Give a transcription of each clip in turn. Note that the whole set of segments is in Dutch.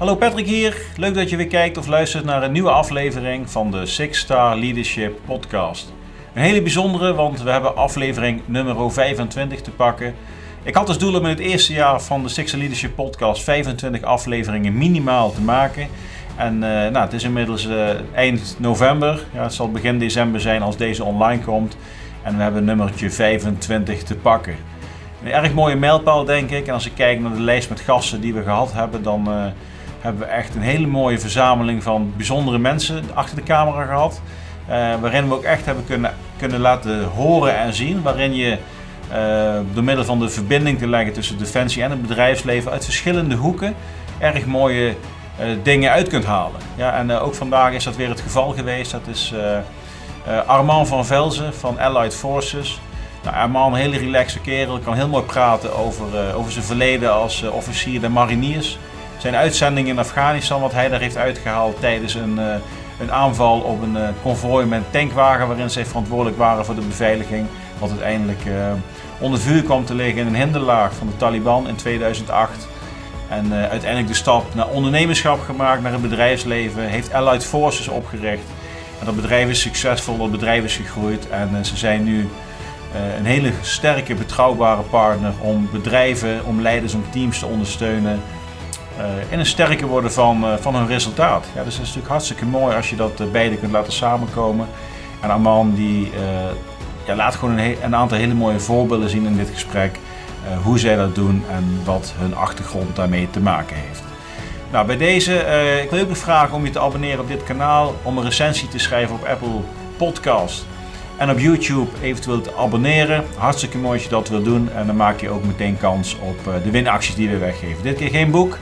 Hallo Patrick hier. Leuk dat je weer kijkt of luistert naar een nieuwe aflevering van de Six Star Leadership Podcast. Een hele bijzondere, want we hebben aflevering nummer 25 te pakken. Ik had als doel om in het eerste jaar van de Six Star Leadership Podcast 25 afleveringen minimaal te maken. En uh, nou, het is inmiddels uh, eind november. Ja, het zal begin december zijn als deze online komt. En we hebben nummertje 25 te pakken. Een erg mooie mijlpaal, denk ik. En als ik kijk naar de lijst met gasten die we gehad hebben, dan uh, hebben we echt een hele mooie verzameling van bijzondere mensen achter de camera gehad. Uh, waarin we ook echt hebben kunnen, kunnen laten horen en zien. Waarin je uh, door middel van de verbinding te leggen tussen defensie en het bedrijfsleven uit verschillende hoeken erg mooie dingen uit kunt halen. Ja, en ook vandaag is dat weer het geval geweest. Dat is Armand van Velzen van Allied Forces. Nou, Armand, een hele relaxe kerel, kan heel mooi praten over, over zijn verleden als officier der mariniers. Zijn uitzending in Afghanistan, wat hij daar heeft uitgehaald tijdens een, uh, een aanval op een konvooi met een tankwagen waarin zij verantwoordelijk waren voor de beveiliging. Wat uiteindelijk onder vuur kwam te liggen in een hinderlaag van de Taliban in 2008. En uiteindelijk de stap naar ondernemerschap gemaakt, naar het bedrijfsleven. Heeft Allied Forces opgericht. En dat bedrijf is succesvol, dat bedrijf is gegroeid en ze zijn nu een hele sterke, betrouwbare partner om bedrijven, om leiders, om teams te ondersteunen. Uh, in een sterker worden van, uh, van hun resultaat. Ja, dus het is natuurlijk hartstikke mooi als je dat beide kunt laten samenkomen. En Arman die ja, laat gewoon een, een, aantal hele mooie voorbeelden zien in dit gesprek. hoe zij dat doen en wat hun achtergrond daarmee te maken heeft. Nou, bij deze, ik wil je vragen om je te abonneren op dit kanaal. Om een recensie te schrijven op Apple Podcast. En op YouTube eventueel te abonneren. Hartstikke mooi als je dat wilt doen. En dan maak je ook meteen kans op uh, de winacties die we weggeven. Dit keer geen boek.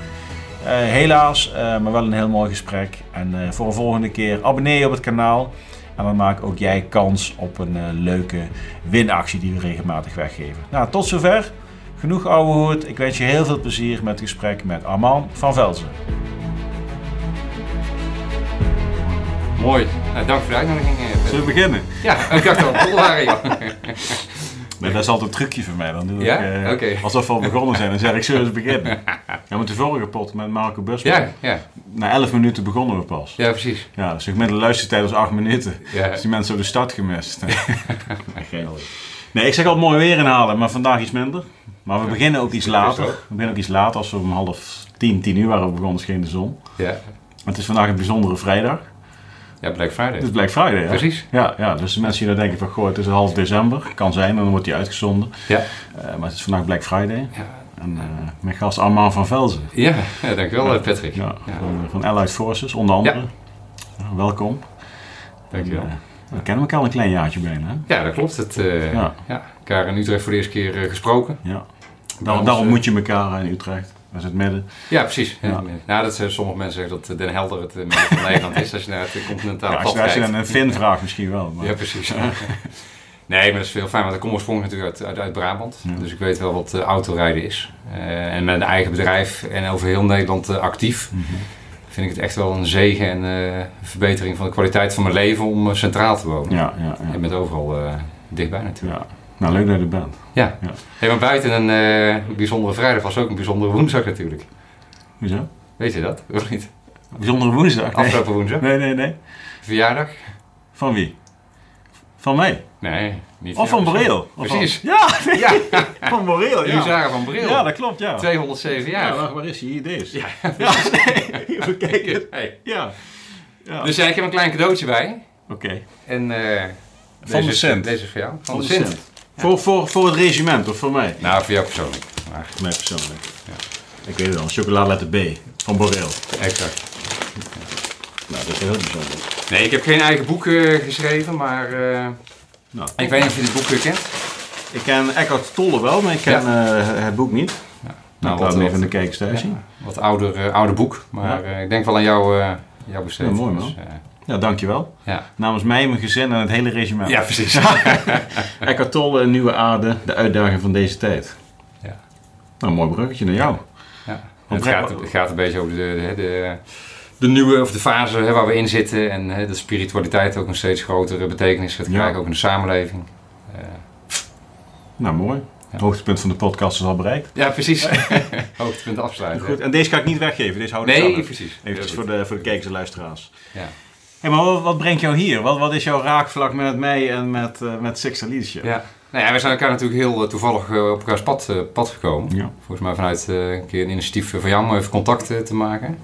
Uh, helaas, uh, maar wel een heel mooi gesprek. En voor een volgende keer abonneer je op het kanaal. En dan maak ook jij kans op een leuke winactie die we regelmatig weggeven. Nou, tot zover. Genoeg ouwe hoed. Ik wens je heel veel plezier met het gesprek met Armand van Velzen. Mooi. Nou, dank voor de uitnodiging. Zullen we beginnen? Ja, ik dacht al, vol waren joh. Nee, dat is altijd een trucje voor mij. Dan doe ja? ik, uh, okay. alsof we al begonnen zijn, dan zeg ik zullen we beginnen. Ja, met de vorige pot met Marco Busman. Ja, ja. Na 11 minuten begonnen we pas. Ja, precies. Ja, dus met een luistertijd was 8 minuten. Ja. Dus die mensen hebben de start gemist. nee, ik zeg altijd mooi weer inhalen, maar vandaag iets minder. Maar we beginnen ook iets later. We beginnen ook iets later. Als we om half tien, tien uur waren begonnen, scheen de zon. Ja. Het is vandaag een bijzondere vrijdag. Ja, Black Friday. Het is Black Friday, ja. Precies. Ja, ja, dus de mensen die dan denken van, goh, het is half december. Kan zijn, dan wordt die uitgezonden. Ja. Uh, maar het is vandaag Black Friday. Ja. En uh, mijn gast Armand van Velzen. Ja, ja dankjewel ja. Patrick. Ja. Van, van Allied Forces, onder andere. Welkom. Dankjewel. En, uh, we kennen elkaar al een klein jaartje bijna, hè? Ja, dat klopt. Het, ja. Ja, elkaar in Utrecht voor de eerste keer gesproken. Ja. Daarom, daarom moet je elkaar in Utrecht. Dat is het midden. Ja, precies. Ja. Nou, dat, uh, sommige mensen zeggen dat Den Helder het midden van Nederland is. Als je naar het continentale ja, als, pad als je kijkt. een Fin vraagt misschien wel. Maar. Ja, precies. nee, maar dat is veel fijn. Want ik kom oorspronkelijk natuurlijk uit, uit, uit Brabant. Ja. Dus ik weet wel wat uh, autorijden is. Uh, en met een eigen bedrijf en over heel Nederland actief. Mm -hmm. Vind ik het echt wel een zegen en een verbetering van de kwaliteit van mijn leven om centraal te wonen. Ja, ja, ja. Je bent overal dichtbij natuurlijk. Ja. Nou, leuk dat je er bent. Ja. ja. Hey, maar buiten een uh, bijzondere vrijdag was ook een bijzondere woensdag natuurlijk. Hoezo? Weet je dat, of niet? Bijzondere woensdag? Nee. Afgelopen woensdag? Nee, nee, nee. Verjaardag? Van wie? Van mij? Nee, niet Of van Boreel? Precies. Ja, nee. ja. van Boreel, ja. Zagen van Boreel. Ja, dat klopt, ja. 207 jaar. Ja, waar, waar is hij? Hier, deze. Ja, ja nee, even kijken. Hey. Ja. ja. Dus ik heb een klein cadeautje bij. Oké. Okay. En uh, van deze, de cent. Deze is voor jou. Van, van de, de cent. cent. Voor, voor, voor het regiment of voor mij? Nou, voor jou persoonlijk. Maar... Voor mij persoonlijk. Ja. Ik weet het al, chocoladeletter B van Boreel. Exact. Nou, dat is heel bijzonder. Nee, ik heb geen eigen boek uh, geschreven, maar uh, nou, ik weet niet of je dit boek uh, kent. Ik ken Eckhart Tolle wel, maar ik ken ja. het boek niet. Ja. Nou, ik laat hem even in de kijkers thuis zien. Wat ouder, ouder boek, maar ik denk wel aan jou, jouw besteding. Ja, mooi man. Dus, ja, dankjewel. Ja. Namens mij, mijn gezin en het hele regiment. Ja, precies. Eckhart Tolle, Nieuwe Aarde, de uitdaging van deze tijd. Ja. Nou, mooi bruggetje naar jou. Ja. Het, gaat, het gaat een beetje over de, de, de, de nieuwe, of de fase hè, waar we in zitten. En hè, dat spiritualiteit ook een steeds grotere betekenis gaat krijgen, ja. ook in de samenleving. Uh, nou, mooi. Het hoogtepunt van de podcast is al bereikt. Ja, precies. hoogtepunt afsluiten. Goed, en deze ga ik niet weggeven. Deze houden we Nee, precies. Even voor de, voor de kijkers en luisteraars. Ja. Hey, maar wat, wat, brengt jou hier? Wat, wat is jouw raakvlak met mij en met, uh, met Sixer Leadership? Ja. Nou ja, we zijn elkaar natuurlijk heel uh, toevallig uh, op elkaars pad, pad gekomen. Ja. Volgens mij vanuit een keer een initiatief van jou om even contact te maken.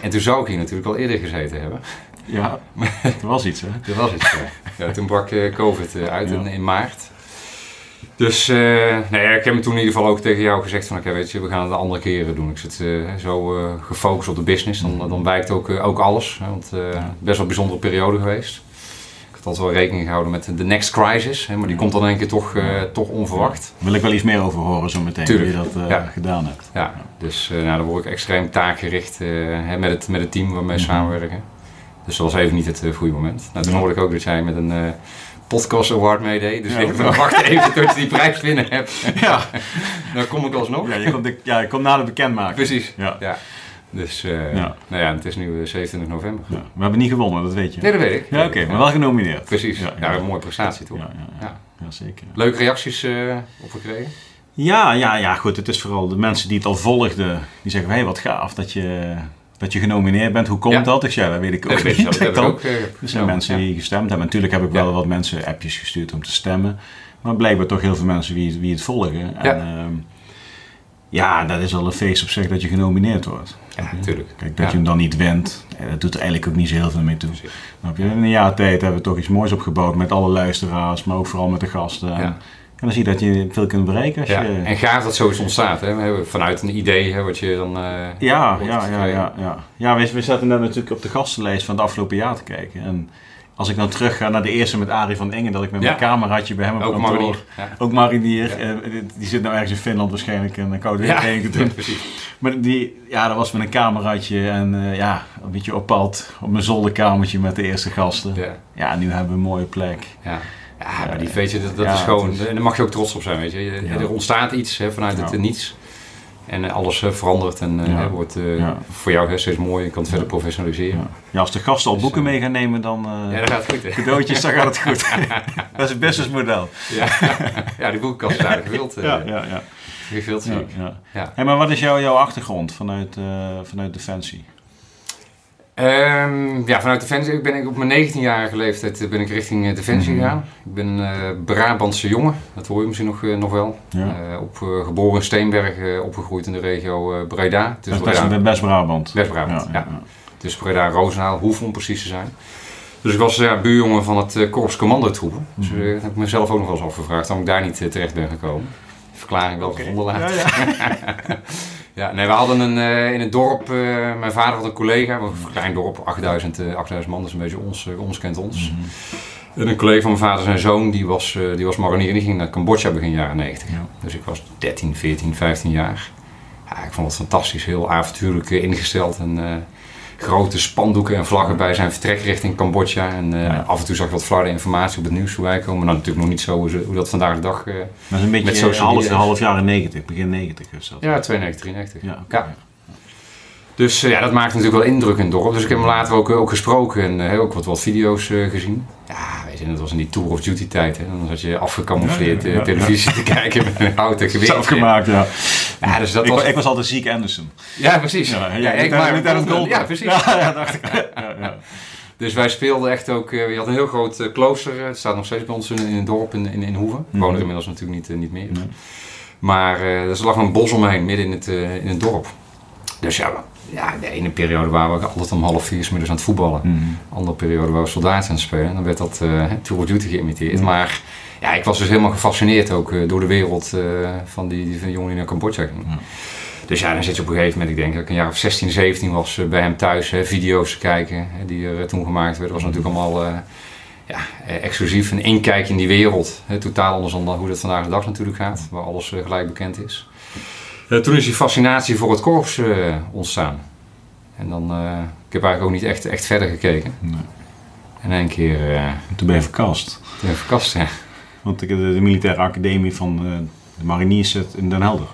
En toen zou ik hier natuurlijk al eerder gezeten hebben. Ja, er was iets hè? er was iets, ja. toen brak COVID uit ja. in, in maart. Dus uh, nou ja, ik heb me toen in ieder geval ook tegen jou gezegd van oké, weet je, we gaan het de andere keren doen. Ik zit uh, zo uh, gefocust op de business, dan, dan wijkt ook, ook alles. Hè, want best wel een bijzondere periode geweest. Ik had altijd wel rekening gehouden met de next crisis, hè, maar die komt dan denk ik toch, toch onverwacht. Wil ik wel iets meer over horen zo meteen, hoe je dat ja. gedaan hebt. Ja, dus nou, dan word ik extreem taakgericht hè, met, het, met het team waarmee we mm -hmm. samenwerken. Dus dat was even niet het goede moment. Nou, toen hoorde ik ook dat jij met een Podcast Award meedeed. Dus ja, ik wacht even tot je die prijs winnen hebt. Ja. Dan kom ik alsnog. Ja, je komt, de, ja, je komt na de bekendmaking. Precies. Ja. ja. Dus uh, ja. Nou ja, het is nu 27 november. Ja. We hebben niet gewonnen, dat weet je. Nee, dat weet ik. Ja, oké, okay, maar wel genomineerd. Precies. Ja, een mooie prestatie toch? Ja, zeker. Leuke reacties uh, op gekregen? Ja, ja, ja, goed. Het is vooral de mensen die het al volgden, die zeggen: hé, hey, wat gaaf dat je dat je genomineerd bent. Hoe komt dat? Dus ja, dat weet ik ook dat niet. Dat ook, er zijn mensen die gestemd hebben. Natuurlijk heb ik wel wat mensen appjes gestuurd om te stemmen. Maar blijkbaar toch heel veel mensen wie, wie het volgen. En, ja. Uh, ja, dat is al een feest op zich dat je genomineerd wordt. Ja, natuurlijk. Kijk, dat je hem dan niet wint, dat doet er eigenlijk ook niet zo heel veel mee toe. Dan in een jaar tijd hebben we toch iets moois opgebouwd met alle luisteraars, maar ook vooral met de gasten. Dan zie je dat je veel kunt bereiken. Als ja, je... En gaaf dat zoiets ontstaat, hè? vanuit een idee hè, wat je dan. Uh, ja, ja, ja, ja, ja. Ja, we, we zaten net natuurlijk op de gastenlijst van het afgelopen jaar te kijken. En als ik dan terug ga naar de eerste met Arie van Engen, dat ik met mijn cameraatje bij hem op ook kantoor... Marinier. Ja. Ook marinier. Ja. Uh, die zit nou ergens in Finland waarschijnlijk en dan koude weer tegen te doen. Maar die, ja, dat was met een cameraatje en uh, ja, een beetje op pad op mijn zolderkamertje met de eerste gasten. Ja, ja nu hebben we een mooie plek. Ja. Ja, maar die, weet je, dat, dat ja, is gewoon... Is... En daar mag je ook trots op zijn, weet je. Ja. Er ontstaat iets hè, vanuit het niets. En alles uh, verandert en uh, wordt uh, voor jou hè, steeds mooi. Je kan het verder professionaliseren. Ja. als de gasten al boeken mee gaan nemen, dan... ja, dan gaat het goed. Cadeautjes, dan gaat het goed. dat is het businessmodel. ja. ja, die boekenkast is aardig gewild. ja, ja, ja. Ik. Ja. Hey, maar wat is jouw, jouw achtergrond vanuit, vanuit Defensie? Um, ja, vanuit Defensie. Ik ben op mijn 19-jarige leeftijd ben ik richting Defensie mm -hmm. gegaan. Ik ben uh, Brabantse jongen, dat hoor je misschien nog, uh, nog wel. Ja. Uh, op, geboren in Steenberg, opgegroeid in de regio Breda. Dus Breda. Best Brabant. Best Brabant, ja. ja. ja. Dus Breda, Roosendaal, Hoef om precies te zijn. Dus ik was ja, buurjongen van het Korps Commandotroepen. Dus mm -hmm. heb ik mezelf ook nog wel eens afgevraagd waarom ik daar niet terecht ben gekomen. Verklaring wel okay. gevonden later. Ja, nee, we hadden een, uh, in het dorp, uh, mijn vader had een collega, een klein dorp, 8000, uh, 8000 man, dat is een beetje ons, ons kent ons. Mm -hmm. En een collega van mijn vader, zijn zoon, die was, die was marinier en die ging naar Cambodja begin jaren 90. Ja. Dus ik was 13, 14, 15 jaar. Ja, ik vond het fantastisch, heel avontuurlijk ingesteld en grote spandoeken en vlaggen bij zijn vertrek richting Cambodja. En uh, ja. af en toe zag ik wat flarde informatie op het nieuws voorbij komen. Maar dan natuurlijk nog niet zo hoe dat vandaag de dag uh, Dat is een beetje met half, half jaren 90, begin 90 is dat. Ja, 92, 93. Ja, okay. ja. Dus uh, ja, dat maakt natuurlijk wel indruk in het dorp. Dus ik heb hem later ook, ook gesproken en ook wat, wat video's gezien. Ja, weet je, dat was in die Tour of Duty tijd. Hè. Dan zat je afgecamoufleerd ja, ja, televisie te kijken met een houten geweer. Zelf gemaakt, ja. ja dus dat ik, was... ik was altijd ziek Anderson. Ja, precies. Ja, ja, ik maar niet aan het Ja, precies. Ja, dacht ik. Ja, Dus wij speelden echt ook, uh, je had een heel groot klooster, het staat nog steeds bij ons in, in een dorp in, in, in Hoeven. Wonen er inmiddels natuurlijk niet, niet meer. Maar er lag een bos omheen, midden in het, in het dorp. Dus ja, ja, de ene periode waren we altijd om half vier middags aan het voetballen. Mm -hmm. De andere periode waren we soldaten aan het spelen. En dan werd dat uh, Tour of Duty geïmiteerd. Mm. Maar ja, ik was dus helemaal gefascineerd ook uh, door de wereld uh, van die, die van jongen die naar Cambodja ging. Mm. Dus ja, dan zit je op een gegeven moment, ik denk dat ik een jaar of 16, 17 was bij hem thuis, hè, video's te kijken hè, die er toen gemaakt werden. Dat was natuurlijk allemaal ja, exclusief, een inkijk in die wereld. Hè, totaal anders dan hoe dat vandaag de dag natuurlijk gaat, waar alles gelijk bekend is. Uh, toen is die fascinatie voor het korps uh, ontstaan. En dan, uh, ik heb eigenlijk ook niet echt, echt verder gekeken. Nee. En één keer... toen ben je verkast. Toen ben je verkast, ja. Want de, de, de militaire academie van de mariniers zit in Den Helder.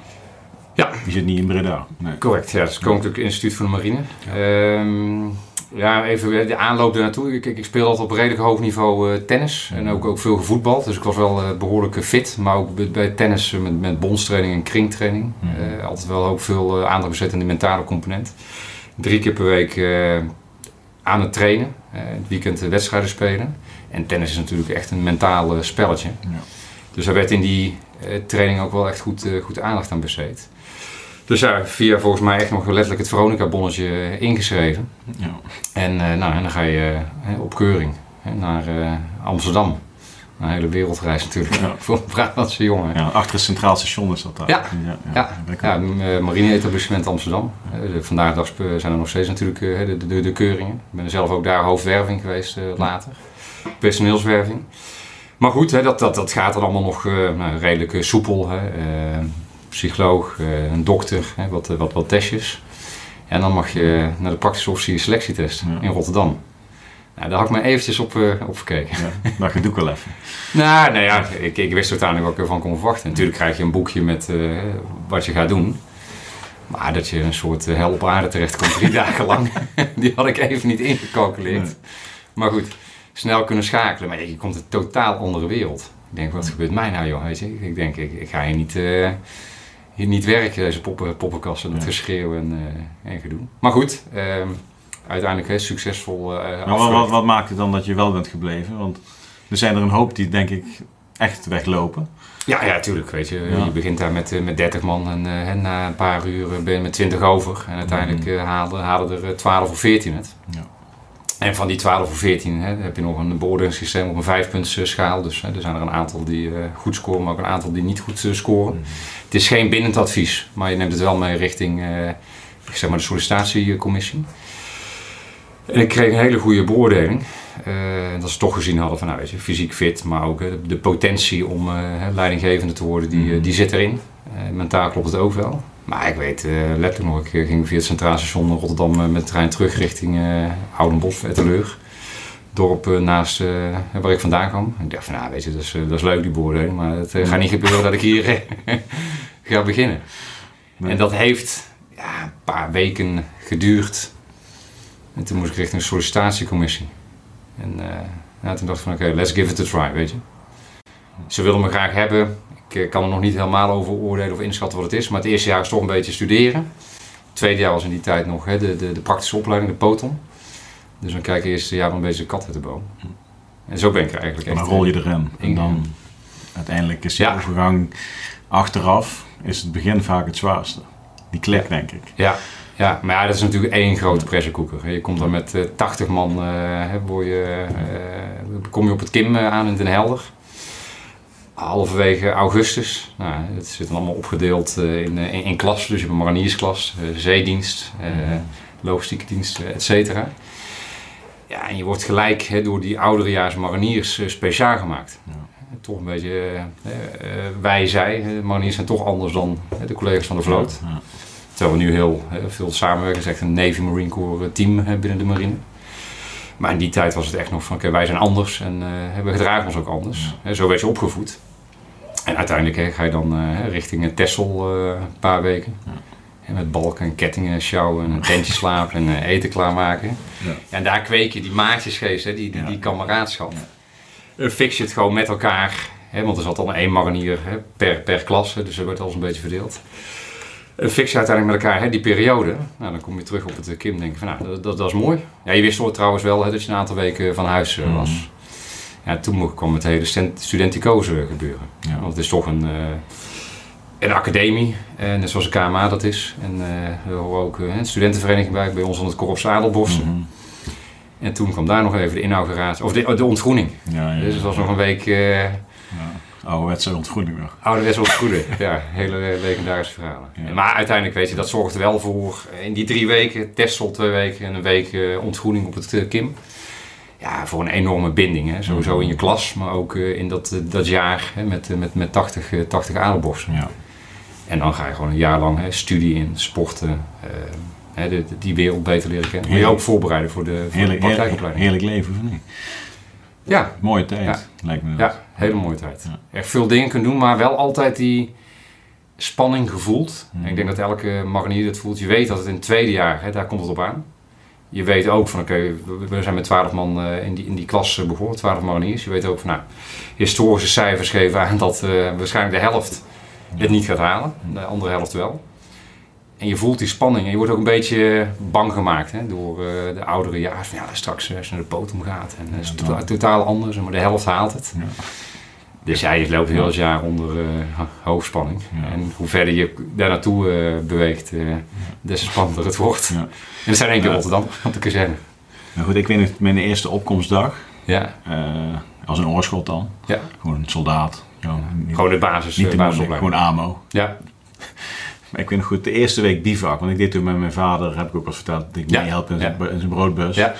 Ja. Die zit niet in Breda. Nee. Correct, ja. Dat is het Koninklijk Instituut van de Marine. Ja. Um, ja, even de aanloop ernaartoe. Ik, ik speelde altijd op redelijk hoog niveau uh, tennis en ook, ook veel gevoetbald. Dus ik was wel uh, behoorlijk fit, maar ook bij, tennis met, met bondstraining en kringtraining. Mm -hmm. altijd wel ook veel aandacht besteed aan de mentale component. Drie keer per week aan het trainen, het weekend wedstrijden spelen. En tennis is natuurlijk echt een mentaal spelletje. Ja. Dus daar werd in die training ook wel echt goed, goed aandacht aan besteed. Dus ja, via volgens mij echt nog letterlijk het Veronica-bonnetje ingeschreven. Ja. En, uh, nou, en dan ga je uh, op keuring naar Amsterdam. Een hele wereldreis natuurlijk ja. voor een Brabantse jongen. Ja, achter het Centraal Station is dat daar. Ja, ja, ja. ja marine-etablissement Amsterdam. vandaag dag zijn er nog steeds natuurlijk de, de, de, keuringen. Ik ben er zelf ook daar hoofdwerving geweest later. Personeelswerving. Maar goed, hè, dat, dat, dat gaat dan allemaal nog nou, redelijk soepel. Hè psycholoog, eh, een dokter, wat, eh, wat, wat testjes. En dan mag je naar de praktische officier selectietest in Rotterdam. Nou, daar had ik me eventjes op, uh, op gekeken. Ja, dat doe ik wel even. nou, nou ja, ik, ik wist uiteindelijk wat ik ervan kon verwachten. Natuurlijk krijg je een boekje met uh, wat je gaat doen. Maar dat je een soort hel op aarde terecht komt drie dagen lang, die had ik even niet ingecalculeerd. Maar goed, snel kunnen schakelen. Maar je komt een totaal andere wereld. Ik denk, wat gebeurt mij nou joh, weet je? Ik denk, ik, ik ga hier niet... Hier niet werken, deze poppen, poppenkassen, het geschreeuw en, uh, en gedoe. Maar goed, uh, uiteindelijk hè, succesvol uh, maar wat, wat, maakt het dan dat je wel bent gebleven? Want er zijn er een hoop die denk ik echt weglopen. Ja, ja, tuurlijk. Weet je, je begint daar met, met 30 man en, en na een paar uur ben je met 20 over. En uiteindelijk mm. halen, halen er 12 of 14 het. Ja. En van die 12 of 14 hè, heb je nog een beoordelingssysteem op een vijfpuntsschaal. Dus hè, er zijn er een aantal die uh, goed scoren, maar ook een aantal die niet goed uh, scoren. Mm. Het is geen bindend advies, maar je neemt het wel mee richting uh, zeg maar de sollicitatiecommissie. En ik kreeg een hele goede beoordeling. dat ze toch gezien hadden van, nou weet je, fysiek fit, maar ook de potentie om leidinggevende te worden, die, mm. die zit erin. mentaal klopt het ook wel. Maar ik weet uh, letterlijk nog, ik ging via het Centraal Station Rotterdam uh, met de trein terug richting uh, Oudenbosch, Etteleur. Dorp naast waar ik vandaan kwam. Ik dacht van, nou weet je, dat is, dat is leuk die beoordeling, maar het gaat niet gebeuren dat ik hier ga beginnen. En dat heeft ja, een paar weken geduurd. En toen moest ik richting een sollicitatiecommissie. En ja, toen dacht ik van, oké, let's give it a try, weet je. Ze wilden me graag hebben, ik eh, kan er nog niet helemaal over oordelen of inschatten wat het is. Maar het eerste jaar is toch een beetje studeren. Het tweede jaar was in die tijd nog hè, de, de, de praktische opleiding, de POTON. Dus dan kijk ik eerste jaar een beetje kat uit de boom. En zo ben ik er eigenlijk echt... En dan rol je erin. En dan uiteindelijk is die ja. overgang achteraf, is het begin vaak het zwaarste. Die klik, denk ik. Ja, ja, maar ja, dat is natuurlijk één grote pressurekoeker. Je komt dan met uh, eh, 80 man, uh, je, uh, kom je op het Kim aan in Den Helder halverwege augustus. Nou, het zit dan allemaal opgedeeld in, in, in klassen. Dus je hebt een mariniersklas, zeedienst, uh, logistieke diensten, et cetera. Ja, en je wordt gelijk hè, door die ouderejaars mariniers speciaal gemaakt. Ja. Toch een beetje wij, zij. De mariniers zijn toch anders dan de collega's van de vloot. Ja. Terwijl we nu heel veel samenwerken. Het is echt een Navy Marine Corps team binnen de marine. Maar in die tijd was het echt nog van, oké, wij zijn anders en uh, we gedragen ons ook anders. Ja. Zo werd je opgevoed. En uiteindelijk hè, ga je dan uh, richting Tessel uh, een paar weken. Ja. En met balken en kettingen sjouwen en een tentje slapen en eten klaarmaken. Ja. En daar kweek je die maatjesgeest, hè, die, die, die kameraadschap. Fix je het gewoon met elkaar. Hè, want er zat dan één marinier hè, per, per klas, dus er wordt alles een beetje verdeeld. fix je uiteindelijk met elkaar hè, die periode. Nou, dan kom je terug op het Kim denk van nou, dat, dat, dat is mooi. Ja, je wist trouwens wel hè, dat je een aantal weken van huis mm. was ja, toen kwam het hele studenticose gebeuren. Ja. Want het is toch een, uh, een academie, uh, net zoals de KMA dat is. En uh, we horen ook een studentenvereniging bij, bij ons onder het Korps. Mm En toen kwam daar nog even de inauguratie, of de, de ontgroening. Ja, ja, dus het was nog een week... ja. Ouderwetse ontgroening nog. Ouderwetse ontgroening, ja. Hele legendarische verhalen. Maar uiteindelijk weet je, dat zorgt er wel voor in die drie weken, Tessel twee weken en een week ontgroening op het Kim ja, voor een enorme binding. Hè. Sowieso in je klas, maar ook uh, in dat, uh, dat jaar hè, met, uh, met, met 80, 80 adelborsten. Ja. En dan ga je gewoon een jaar lang hè, studie in, sporten, hè, de, de, die wereld beter leren kennen. Maar je ook voorbereiden voor de, voor heerlijk, de praktijkopleiding. Heerlijk leven, of niet? Ja. Mooie tijd, ja. lijkt me. Ja, hele mooie tijd. Ja. Echt veel dingen kunnen doen, maar wel altijd die spanning gevoeld. Mm. En ik denk dat elke marinier dat voelt. Je weet dat het in het tweede jaar, hè, daar komt het op aan je weet ook van oké, we- we zijn met 12 man eh, in, die, in die klas eh, begonnen, 12 mariniers. Je weet ook van nou, historische cijfers geven aan dat eh, waarschijnlijk de helft het niet gaat halen, de andere helft wel. En je voelt die spanning en je wordt ook een beetje bang gemaakt hè, door eh, de oudere jaren. Van, ja, straks eh, als je naar de bodem gaat en het is Ja. totaal anders, maar de helft haalt het. Ja. Dus ja, je loopt heel het jaar onder eh, ho- hoogspanning. Ja. En hoe verder je daar naartoe eh, beweegt, eh, des te spannender het wordt. Ja. En dat zijn één keer. Rotterdam, om te kunnen zeggen. Nou goed, ik weet nog, mijn eerste opkomstdag, Ja, eh, als een oorschot dan. ja. Gewoon een soldaat. Ja, niet, gewoon de basis, niet eh, de gewoon AMO. Ja, ik weet nog goed, de eerste week bivak, want ik deed toen met mijn vader, heb ik ook al verteld, dat ik Ja. in, zijn- Ja. in zijn broodbus. ja,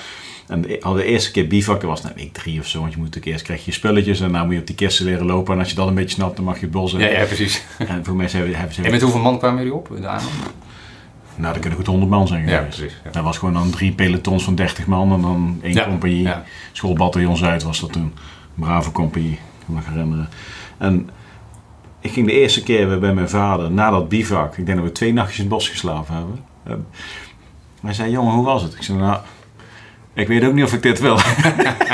En de, al de eerste keer bivak, dat was nou week drie of zo, want je moet natuurlijk eerst krijg je je spulletjes en dan moet je op die kisten leren lopen. En als je dat een beetje snapt, dan mag je in. ja, ja, precies. En voor mij zijn we, hebben ze, En met hoeveel man kwamen jullie op? De nou, dat kunnen goed 100 man zijn Ja, precies. Ja. Dat was gewoon dan drie pelotons van 30 man en dan één Ja, compagnie. ja. Schoolbataljon Zuid was dat toen. Brave compagnie, ik kan me herinneren. En ik ging de eerste keer weer bij mijn vader na dat bivak. Ik denk dat we twee nachtjes in het bos geslapen hebben. En hij zei, jongen, hoe was het? Ik zei, nou, ik weet ook niet of ik dit wil.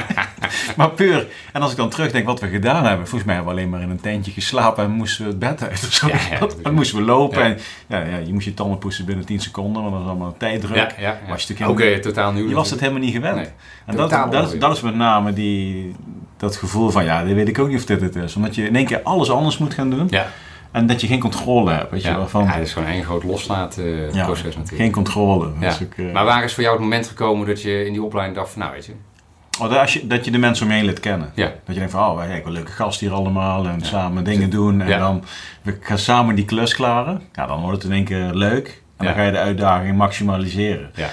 maar puur. En als ik dan terugdenk wat we gedaan hebben. Volgens mij hebben we alleen maar in een tentje geslapen en moesten we het bed uit of zo. Ja, ja. dan moesten we lopen. Ja. En, ja, ja, je moest je tanden poetsen binnen 10 seconden, want dat is allemaal tijddruk. Ja. Was je eh, totaal nieuw. Je was het helemaal niet gewend. Nee. En dat, dat, is, dat met name die, dat gevoel van, ja, dit weet ik ook niet of dit het is. Omdat je in één keer alles anders moet gaan doen. Ja, En dat je geen controle hebt. Weet je ja. wel, van, ja, het is gewoon één groot loslaten ja, proces natuurlijk. geen controle. Dat Ja. ook, eh, Maar waar is voor jou het moment gekomen dat je in die opleiding dacht van nou weet je, oh, dat, als je, dat je de mensen om je heen leert kennen. ja, Dat je denkt van, oh, hebben een leuke gast hier allemaal. En samen dingen doen. En dan, we gaan samen die klus klaren. Ja, dan wordt het in één keer leuk. En dan ga je de uitdaging maximaliseren. ja.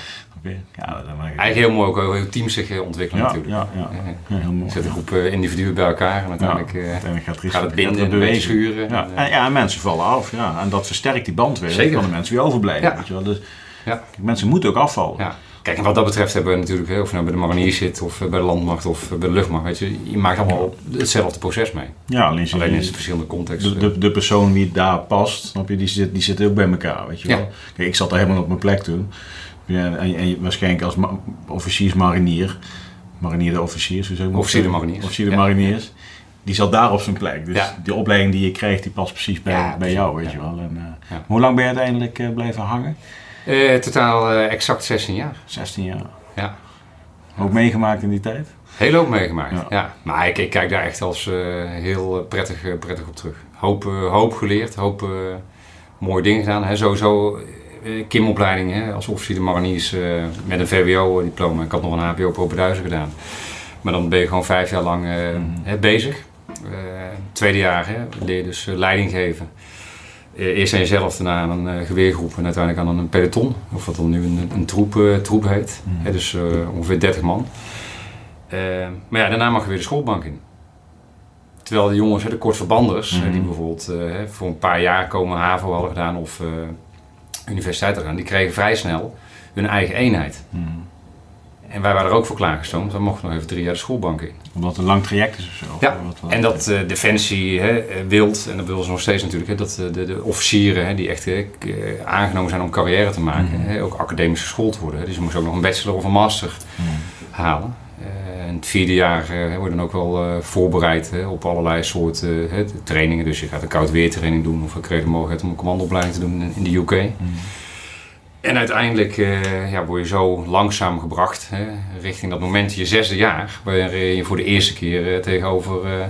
Ja, dat Eigenlijk heel mooi ook hoe teams zich eh, ontwikkelen ja, natuurlijk. ja, ja, Ja, ja. ja, heel mooi. Je zet een groep eh, individuen bij elkaar en uiteindelijk eh, Uiteindelijk gaat, iets- gaat het binden, beetje bewegen. schuren. Ja, En, eh, ja, en mensen vallen af. Ja. En dat versterkt die band weer. Zeker. Kan de mensen weer overblijven. Ja. Weet je wel. Dus, Ja. mensen moeten ook afvallen. Ja. Kijk, en wat dat betreft hebben we natuurlijk, of je nou bij de mariniers zit, of eh, bij de landmacht, of eh, bij de luchtmacht, weet je, je maakt allemaal hetzelfde proces mee. Ja, alleen, Alleen in verschillende contexten. de, de, de persoon die daar past, snap je, die, zit, die zit ook bij elkaar. Weet je Ja. wel. Kijk, ik zat daar helemaal op mijn plek toen. Ja, en, en waarschijnlijk als ma- officiersmarinier, marinier de officiers, hoe zeg? Officier de mariniers. Officier de Ja. mariniers. Die zat daar op zijn plek. Dus Ja. die opleiding die je krijgt, die past precies bij, Ja, bij precies. jou, weet je wel. En, eh. Hoe lang ben je uiteindelijk eh, blijven hangen? Eh, totaal exact 16 jaar. 16 jaar. Ja. Ook meegemaakt in die tijd? Heel hoop meegemaakt. Ja. Maar ik, ik kijk daar echt als heel prettig, prettig op terug. Hoop, hoop geleerd, hoop mooie dingen gedaan. Hè. Sowieso KIM-opleiding hè, als officier de mariniers eh, met een VWO-diploma. Ik had nog een HBO Proper 1000 gedaan. Maar dan ben je gewoon vijf jaar lang eh, hè, bezig. Eh, tweede jaar hè, leer je dus eh, leiding geven. Eh, eerst aan jezelf, daarna aan een eh, geweergroep en uiteindelijk aan een peloton. Of wat dan nu een, een troep, eh, troep heet. Mhm. Hè, dus eh, ongeveer 30 man. Eh, maar ja, daarna mag je weer de schoolbank in. Terwijl de jongens, hè, de kortverbanders, hè, die Mhm. bijvoorbeeld eh, voor een paar jaar komen HAVO hadden gedaan of eh, universiteit gedaan, die kregen vrij snel hun eigen eenheid. Hmm. En wij waren er ook voor klaargestoomd. We mochten nog even drie jaar de schoolbank in. Omdat het een lang traject is of zo? Ja, wat- En dat eh, Defensie hè, eh, wilt, en dat willen ze nog steeds natuurlijk, hè, dat eh, de, de officieren hè, die echt hè, eh, aangenomen zijn om carrière te maken, hè, ook academisch geschoold worden. Dus je moest ook nog een bachelor of een master Hmm. halen. Eh, in het vierde jaar eh, word je dan ook wel eh, voorbereid hè, op allerlei soorten hè, trainingen. Dus je gaat een koud weertraining doen of ik kreeg de mogelijkheid om een commandoopleiding te doen in, in de UK. Hmm. En uiteindelijk eh, ja, word je zo langzaam gebracht hè, richting dat moment, je zesde jaar, waarin je voor de eerste keer eh, tegenover eh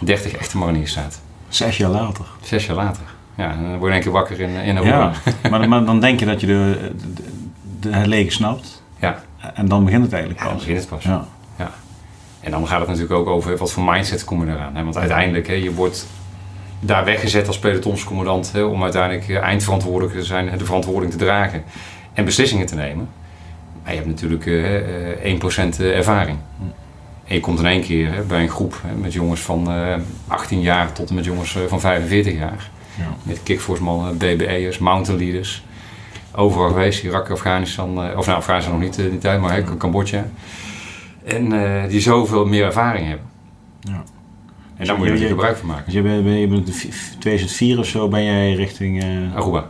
30 echte mariniers staat. Zes jaar later. Zes jaar later. Ja, en dan word je in één keer wakker in, in Ja, Aruba. maar, maar dan denk je dat je de, de, de, het leger snapt. Ja. En dan begint het eigenlijk Ja, dan pas. begint het pas. Ja. En dan gaat het natuurlijk ook over wat voor mindset kom je eraan. Hè? Want uiteindelijk, hè, je wordt daar weggezet als pelotonscommandant hè, om uiteindelijk eh, eindverantwoordelijk te zijn, de verantwoording te dragen en beslissingen te nemen. Maar je hebt natuurlijk eh, eh, 1% ervaring. En je komt in één keer hè, bij een groep hè, met jongens van eh 18 jaar tot en met jongens eh, van 45 jaar. Ja. Met kickforce-mannen, BBE'ers, mountain leaders. Overal geweest, Irak, Afghanistan, eh, of nou Afghanistan nog niet in die tijd, maar hè, Cambodja. En eh, die zoveel meer ervaring hebben. Ja. En daar moet je er gebruik van maken. Dus je bent, ben je bent in v- 2004 of zo ben jij richting... eh, Aruba.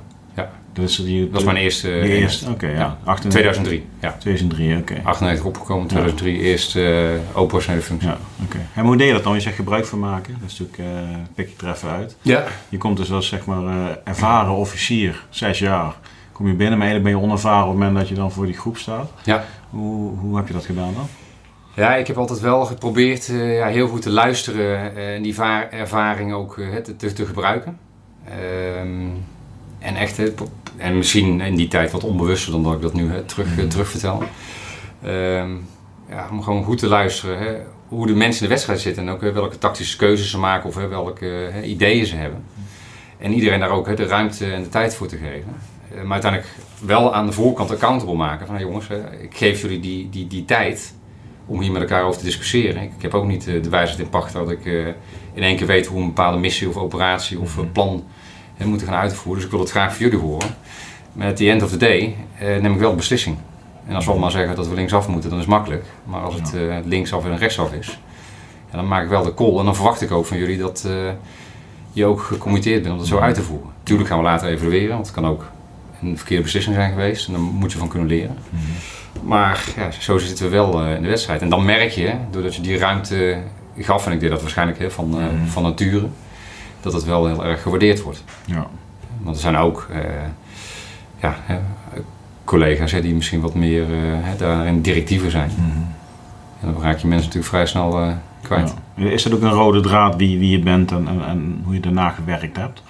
Dat is die, Dat was mijn eerste. de eerste, oké, ja. ja. 98 2003, ja. 2003, oké. 98 opgekomen, 2003 eerste uh, operationele functie. Ja, oké. En hoe deed je dat dan? Je zegt gebruik van maken. Dat is natuurlijk, uh, pik je er even uit. Ja. Je komt dus als zeg maar uh, ervaren officier, zes jaar. Kom je binnen, maar eigenlijk ben je onervaren op het moment dat je dan voor die groep staat. Ja. Hoe, hoe heb je dat gedaan dan? Ja, ik heb altijd wel geprobeerd uh, ja, heel goed te luisteren en die ervaring ook te, te, gebruiken. Um, en echt, en misschien in die tijd wat onbewuster dan dat ik dat nu hè, terug, mm. terug vertel. Um, ja, om gewoon goed te luisteren hè, hoe de mensen in de wedstrijd zitten en ook welke tactische keuzes ze maken of hè, welke hè, ideeën ze hebben. En iedereen daar ook de ruimte en de tijd voor te geven. Maar uiteindelijk wel aan de voorkant accountable maken van nou, jongens, hè, ik geef jullie die, die, die tijd om hier met elkaar over te discussiëren. Ik, ik heb ook niet uh, de wijsheid in pacht dat ik uh, in één keer weet hoe een bepaalde missie of operatie of plan en moeten gaan uitvoeren. Dus ik wil het graag voor jullie horen. Maar at the end of the day neem ik wel de beslissing. En als we allemaal zeggen dat we linksaf moeten, dan is het makkelijk. Maar als het uh, linksaf en rechtsaf is, ja, dan maak ik wel de call. En dan verwacht ik ook van jullie dat uh, je ook gecommitteerd bent om dat zo uit te voeren. Tuurlijk gaan we later evalueren, want het kan ook een verkeerde beslissing zijn geweest. En dan moet je van kunnen leren. Mm -hmm. Maar ja, zo zitten we wel in de wedstrijd. En dan merk je, doordat je die ruimte gaf, en ik deed dat waarschijnlijk hè, van, mm -hmm. van nature dat het wel heel erg gewaardeerd wordt. Ja. Want er zijn ook uh, ja, hè, collega's hè, die misschien wat meer uh, daarin directiever zijn. Mm -hmm. En dan raak je mensen natuurlijk vrij snel kwijt. Ja. Is dat ook een rode draad wie, wie je bent en, en, en hoe je daarna gewerkt hebt?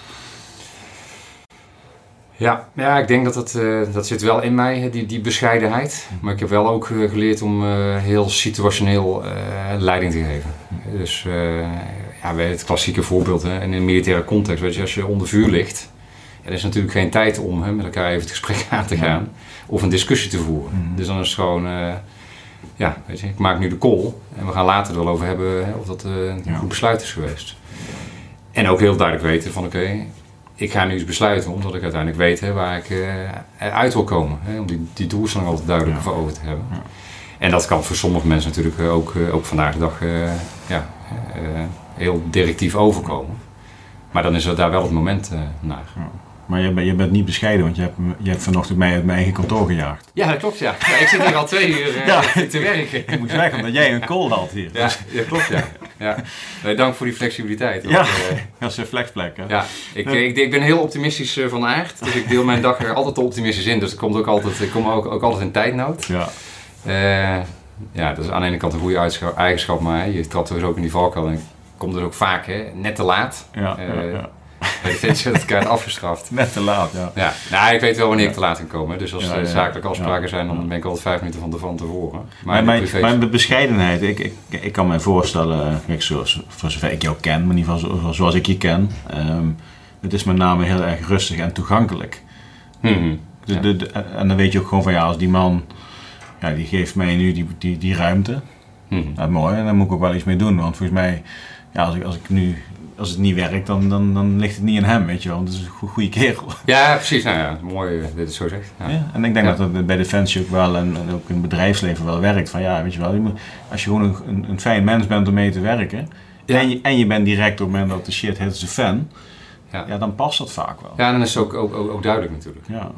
Ja, ja, ik denk dat dat, uh, dat zit wel in mij, die, die bescheidenheid. Maar ik heb wel ook uh, geleerd om uh, heel situationeel leiding te geven. Dus ja, het klassieke voorbeeld hè, in een militaire context, weet je, als je onder vuur ligt, er is natuurlijk geen tijd om hè, met elkaar even het gesprek aan te gaan of een discussie te voeren. Mhm. Dus dan is het gewoon, ja, weet je, ik maak nu de call en we gaan later er wel over hebben hè, of dat een Ja. goed besluit is geweest. En ook heel duidelijk weten van oké, ik ga nu iets besluiten omdat ik uiteindelijk weet hè, waar ik uh, uit wil komen. Hè, om die, die doelstelling altijd duidelijk Ja. voor ogen te hebben. Ja. En dat kan voor sommige mensen natuurlijk eh, ook, eh, ook vandaag de dag eh, ja, eh, heel directief overkomen. Maar dan is er daar wel het moment eh, naar. Maar je, bent- je bent niet bescheiden, want je hebt, je hebt vanochtend mij uit mijn eigen kantoor gejaagd. Ja, dat klopt ja. ja ik zit hier al twee uur eh, Ja. te werken. Ik moest weg omdat jij een call had hier. Ja, dat klopt ja. Ja. Nee, dank voor die flexibiliteit. Ja. eh, Dat is een flexplek, hè? Ja, ik, ik, ik ben heel optimistisch eh, van aard. Dus ik deel mijn dag er altijd te optimistisch in. Dus het komt ook altijd, ik kom ook, ook altijd in tijdnood. Ja. Eh, ja, dat is aan de ene kant een goede eigenschap, maar je trapt dus ook in die valkuil. En ik kom er ook vaak hè, net te laat. Ja, Eh, ja, ja. De fans werd elkaar afgestraft. Net te laat, ja. Ja, nou, ik weet wel wanneer ik te laat kan komen. Dus als er zakelijke afspraken zijn, dan ben ik altijd vijf minuten van, tevoren. Maar mijn, privé- mijn bescheidenheid, ik, ik, ik kan me voorstellen, eh, kijk, zoals, voor zover ik jou ken, maar in ieder geval zo- zoals ik je ken, ehm, het is met name heel erg rustig en toegankelijk. Mhm. Ja. de, de- en dan weet je ook gewoon van ja, als die man, ja, die geeft mij nu die, die, die ruimte, Mhm. dat is mooi, en daar moet ik ook wel iets mee doen. Want volgens mij, ja, als ik, als ik nu, als het niet werkt, dan, dan, dan ligt het niet aan hem, weet je wel. Want het is een goe- goede kerel. Ja, precies. Nou ja, mooi dat je het zo zegt. Ja. Ja, en ik denk Ja. dat dat bij Defensie ook wel en, en ook in het bedrijfsleven wel werkt. Van ja, weet je wel, je moet, als je gewoon een, een, een fijn mens bent om mee te werken. Ja. En, je, en je bent direct op het moment dat de shit hit is een fan. Ja. Ja. dan past dat vaak wel. Ja, dan is het ook, ook, ook, ook duidelijk natuurlijk. Ja.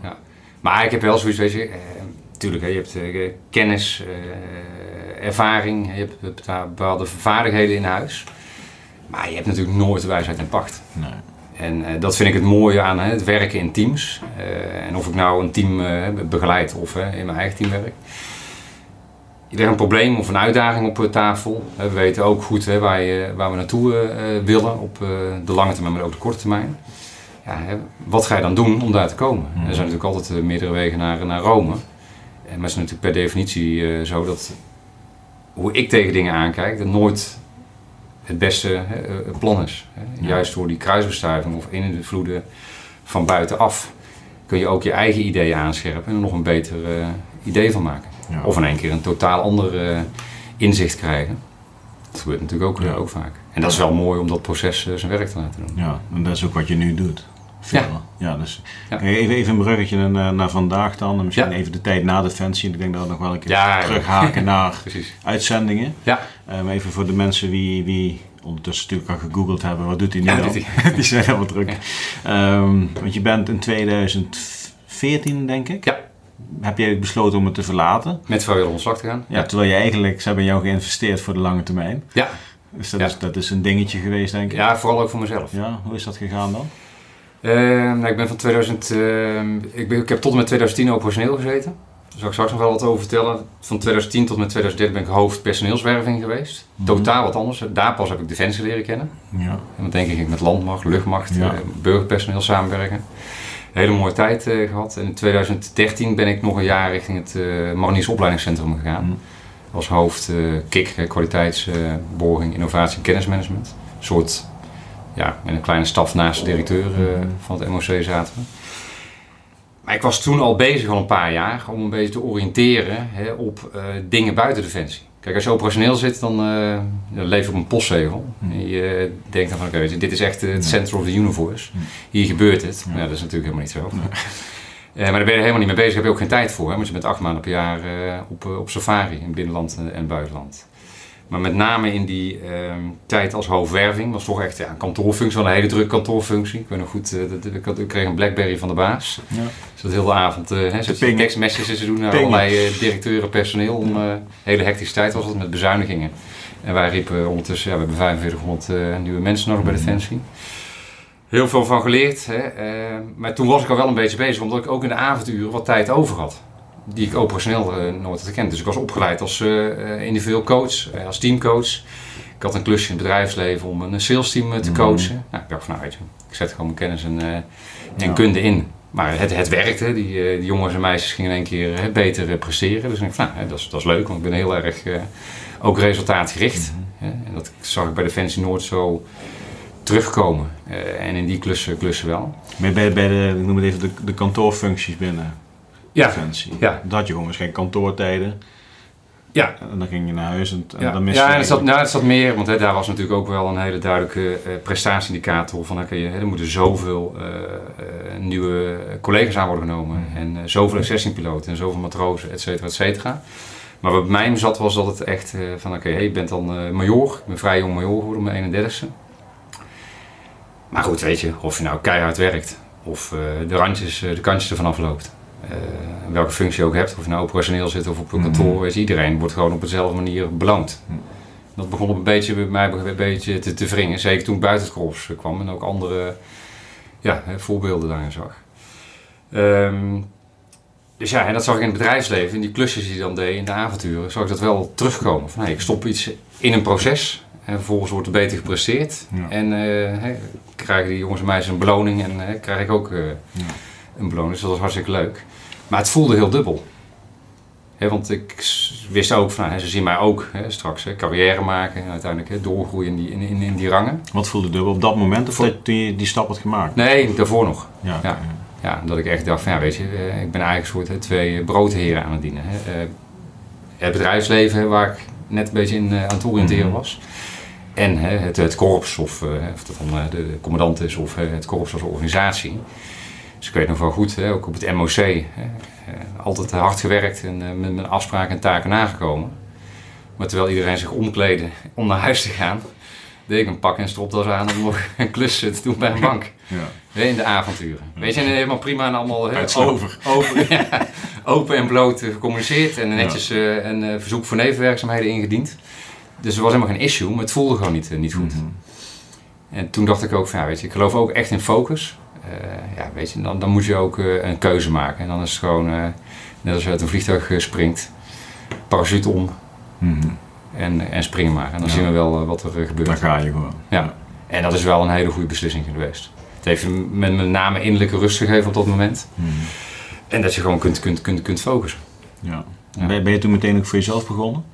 Maar ik heb wel zoiets, weet je, eh, natuurlijk, hè, je hebt eh, kennis, eh, ervaring, je hebt, je hebt daar bepaalde vaardigheden in huis. Maar je hebt natuurlijk nooit de wijsheid in pacht. Nee. En eh, dat vind ik het mooie aan hè, het werken in teams. Eh, en of ik nou een team eh, begeleid of eh, in mijn eigen team werk. Je legt een probleem of een uitdaging op eh, tafel. We weten ook goed hè, waar, je, waar we naartoe eh, eh, willen op eh, de lange termijn, maar ook de korte termijn. Ja, hè, wat ga je dan doen om daar te komen? Mhm. Er zijn natuurlijk altijd eh, meerdere wegen naar, naar Rome. En maar het is natuurlijk per definitie eh, zo dat hoe ik tegen dingen aankijk, dat nooit het beste hè, eh, plan is. Ja. Juist door die kruisbestuiving of invloeden van buitenaf kun je ook je eigen ideeën aanscherpen en er nog een beter eh, idee van maken. Ja. Of in één keer een totaal ander eh, inzicht krijgen. Dat gebeurt natuurlijk ook, Ja. ook vaak. En dat is wel mooi om dat proces zijn werk te laten doen. ja, en dat is ook wat je nu doet. Veel. Ja. ja dus Ja. Even, even een bruggetje naar, naar vandaag dan. En misschien Ja. even de tijd na Defensie. En ik denk dat we nog wel een keer terughaken naar uitzendingen. Ja. Um, even voor de mensen wie, wie ondertussen natuurlijk al gegoogeld hebben, wat doet hij nu Ja, dan? Die zijn helemaal druk. Ehm, want je bent in 2004 2014 denk ik. Ja. Heb jij besloten om het te verlaten? Met vrijwillig ontslag te gaan. Ja, terwijl je eigenlijk, ze hebben in jou geïnvesteerd voor de lange termijn. Ja. Dus dat, Ja. is, dat is een dingetje geweest denk ik. Ja, vooral ook voor mezelf. Ja, hoe is dat gegaan dan? Eh, nou, ik ben van 2000, eh, ik, ben, ik heb tot en met 2010 operationeel gezeten. Daar zal ik straks nog wel wat over vertellen. Van 2010 tot en met 2013 ben ik hoofd personeelswerving geweest. Mhm. Totaal wat anders. Daar pas heb ik Defensie leren kennen. Ja. En dan denk ik met landmacht, luchtmacht, Ja. eh, burgerpersoneel samenwerken. Hele mooie tijd eh, gehad. En in 2013 ben ik nog een jaar richting het Mariniers Opleidingscentrum gegaan. Mhm. Als hoofd KIK, kwaliteitsborging, innovatie en kennismanagement. Een soort, ja, met een kleine staf naast de directeur eh, Mhm. van het MOC zaten we. Maar ik was toen al bezig, al een paar jaar, om een beetje te oriënteren hè, op eh, dingen buiten Defensie. Kijk, als je operationeel zit, dan, eh dan leef je op een postzegel. Mhm. En je denkt dan van, oké, dit is echt het Ja. center of the universe. Mhm. Hier gebeurt het. Ja. Maar ja, dat is natuurlijk helemaal niet zo. Maar daar ben je helemaal niet mee bezig, daar heb je ook geen tijd voor. Hè? Want je bent acht maanden per jaar op, op safari in binnenland en, en buitenland. Maar met name in die ehm, tijd als hoofdwerving was toch echt ja, een kantoorfunctie, wel een hele drukke kantoorfunctie. Ik weet nog goed, eh, dat, ik, had, ik kreeg een Blackberry van de baas. Ja. Dus dat heel de avond eh hè, pingen. tekstmessages te doen naar Pingen. allerlei eh, directeuren, personeel. Om, eh, hele hectische tijd was het met bezuinigingen. En wij riepen ondertussen, ja, we hebben 4500 eh, nieuwe mensen nodig bij Mhm. Defensie. Heel veel van geleerd. Hè? eh, maar toen was ik al wel een beetje bezig, omdat ik ook in de avonduren wat tijd over had. Die ik operationeel eh, nooit had gekend. Dus ik was opgeleid als eh, eh, individueel coach, als teamcoach. Ik had een klusje in het bedrijfsleven om een sales team eh, te Mhm. coachen. Nou, ik dacht van nou ik zet gewoon mijn kennis en, en Ja. kunde in. Maar het, het werkte. Die, die jongens en meisjes gingen in één keer beter presteren. Dus ik dacht van nou, dat, is, dat is leuk, want ik ben heel erg ook resultaatgericht. Hè? En dat zag ik bij Defensie Noord zo terugkomen. En in die klussen, klussen wel. Maar bij, bij de, ik noem het even de, de kantoorfuncties binnen Ja, Defensie. Ja. Dat je gewoon waarschijnlijk kantoortijden. Ja. En dan ging je naar huis en, en ja. dan miste ja en er zat, nou, er zat meer, want hè, daar was natuurlijk ook wel een hele duidelijke eh prestatieindicator van oké, hè, er moeten zoveel eh, nieuwe collega's aan worden genomen Mhm. en zoveel F-16-piloten en zoveel matrozen, et cetera, et cetera. Maar wat bij mij zat was dat het echt van oké, hey, je bent dan major, ik ben vrij jong major geworden mijn 31ste. Maar goed, weet je, of je nou keihard werkt of de randjes, de kantjes ervan afloopt. Eh, welke functie je ook hebt, of je nou operationeel zit of op een Mhm. kantoor, je, iedereen wordt gewoon op dezelfde manier beloond. Mhm. Dat begon op een beetje bij mij een beetje te, te wringen, zeker toen ik buiten het korps kwam en ook andere ja, voorbeelden daarin zag. Ehm, dus ja, en dat zag ik in het bedrijfsleven, in die klusjes die je dan deed, in de avonturen, zag ik dat wel terugkomen. Van, hey, ik stop iets in een proces en vervolgens wordt er beter gepresteerd. Ja. En eh, hè, krijgen die jongens en meisjes een beloning en hè, krijg ik ook eh, Ja. Een beloning. Dus dat was hartstikke leuk. Maar het voelde heel dubbel. Hè, want ik wist ook van, nou, ze zien mij ook straks carrière maken en uiteindelijk doorgroeien in die, in, in, in die rangen. Wat voelde dubbel op dat moment of toen je die stap had gemaakt? Nee, daarvoor nog. Ja. Ja. Ja, dat ik echt dacht van ja, weet je, eh, ik ben eigenlijk een soort twee broodheren aan het dienen. Eh, het bedrijfsleven waar ik net een beetje in eh, aan het oriënteren Mhm. was. En het, het korps, of, eh, of dat dan eh, de, commandant is, of eh, het korps als organisatie. Dus ik weet nog wel goed, hè, ook op het MOC, hè, eh, altijd hard gewerkt en eh, met mijn afspraken en taken nagekomen. Maar terwijl iedereen zich omkleedde om naar huis te gaan, deed ik een pak en stropdas aan om nog een klus te doen bij een bank. Ja. In de avonturen. Weet je, en helemaal prima en allemaal hè, Uitslover. o- Open, ja, open en bloot gecommuniceerd en netjes eh, een verzoek voor nevenwerkzaamheden ingediend. Dus er was helemaal geen issue, maar het voelde gewoon niet, niet goed. Mhm. En toen dacht ik ook van, ja, weet je, ik geloof ook echt in focus. Eh, ja, weet je, dan, dan moet je ook eh, een keuze maken. En dan is het gewoon, eh, net als je uit een vliegtuig springt, parachute om Mhm. en, en springen maar. En dan Ja. zien we wel wat er gebeurt. Dan ga je gewoon. Ja. En dat is wel een hele goede beslissing geweest. Het heeft met met name innerlijke rust gegeven op dat moment. Mhm. En dat je gewoon kunt, kunt, kunt, kunt focussen. Ja. Ja. Ben je toen meteen ook voor jezelf begonnen?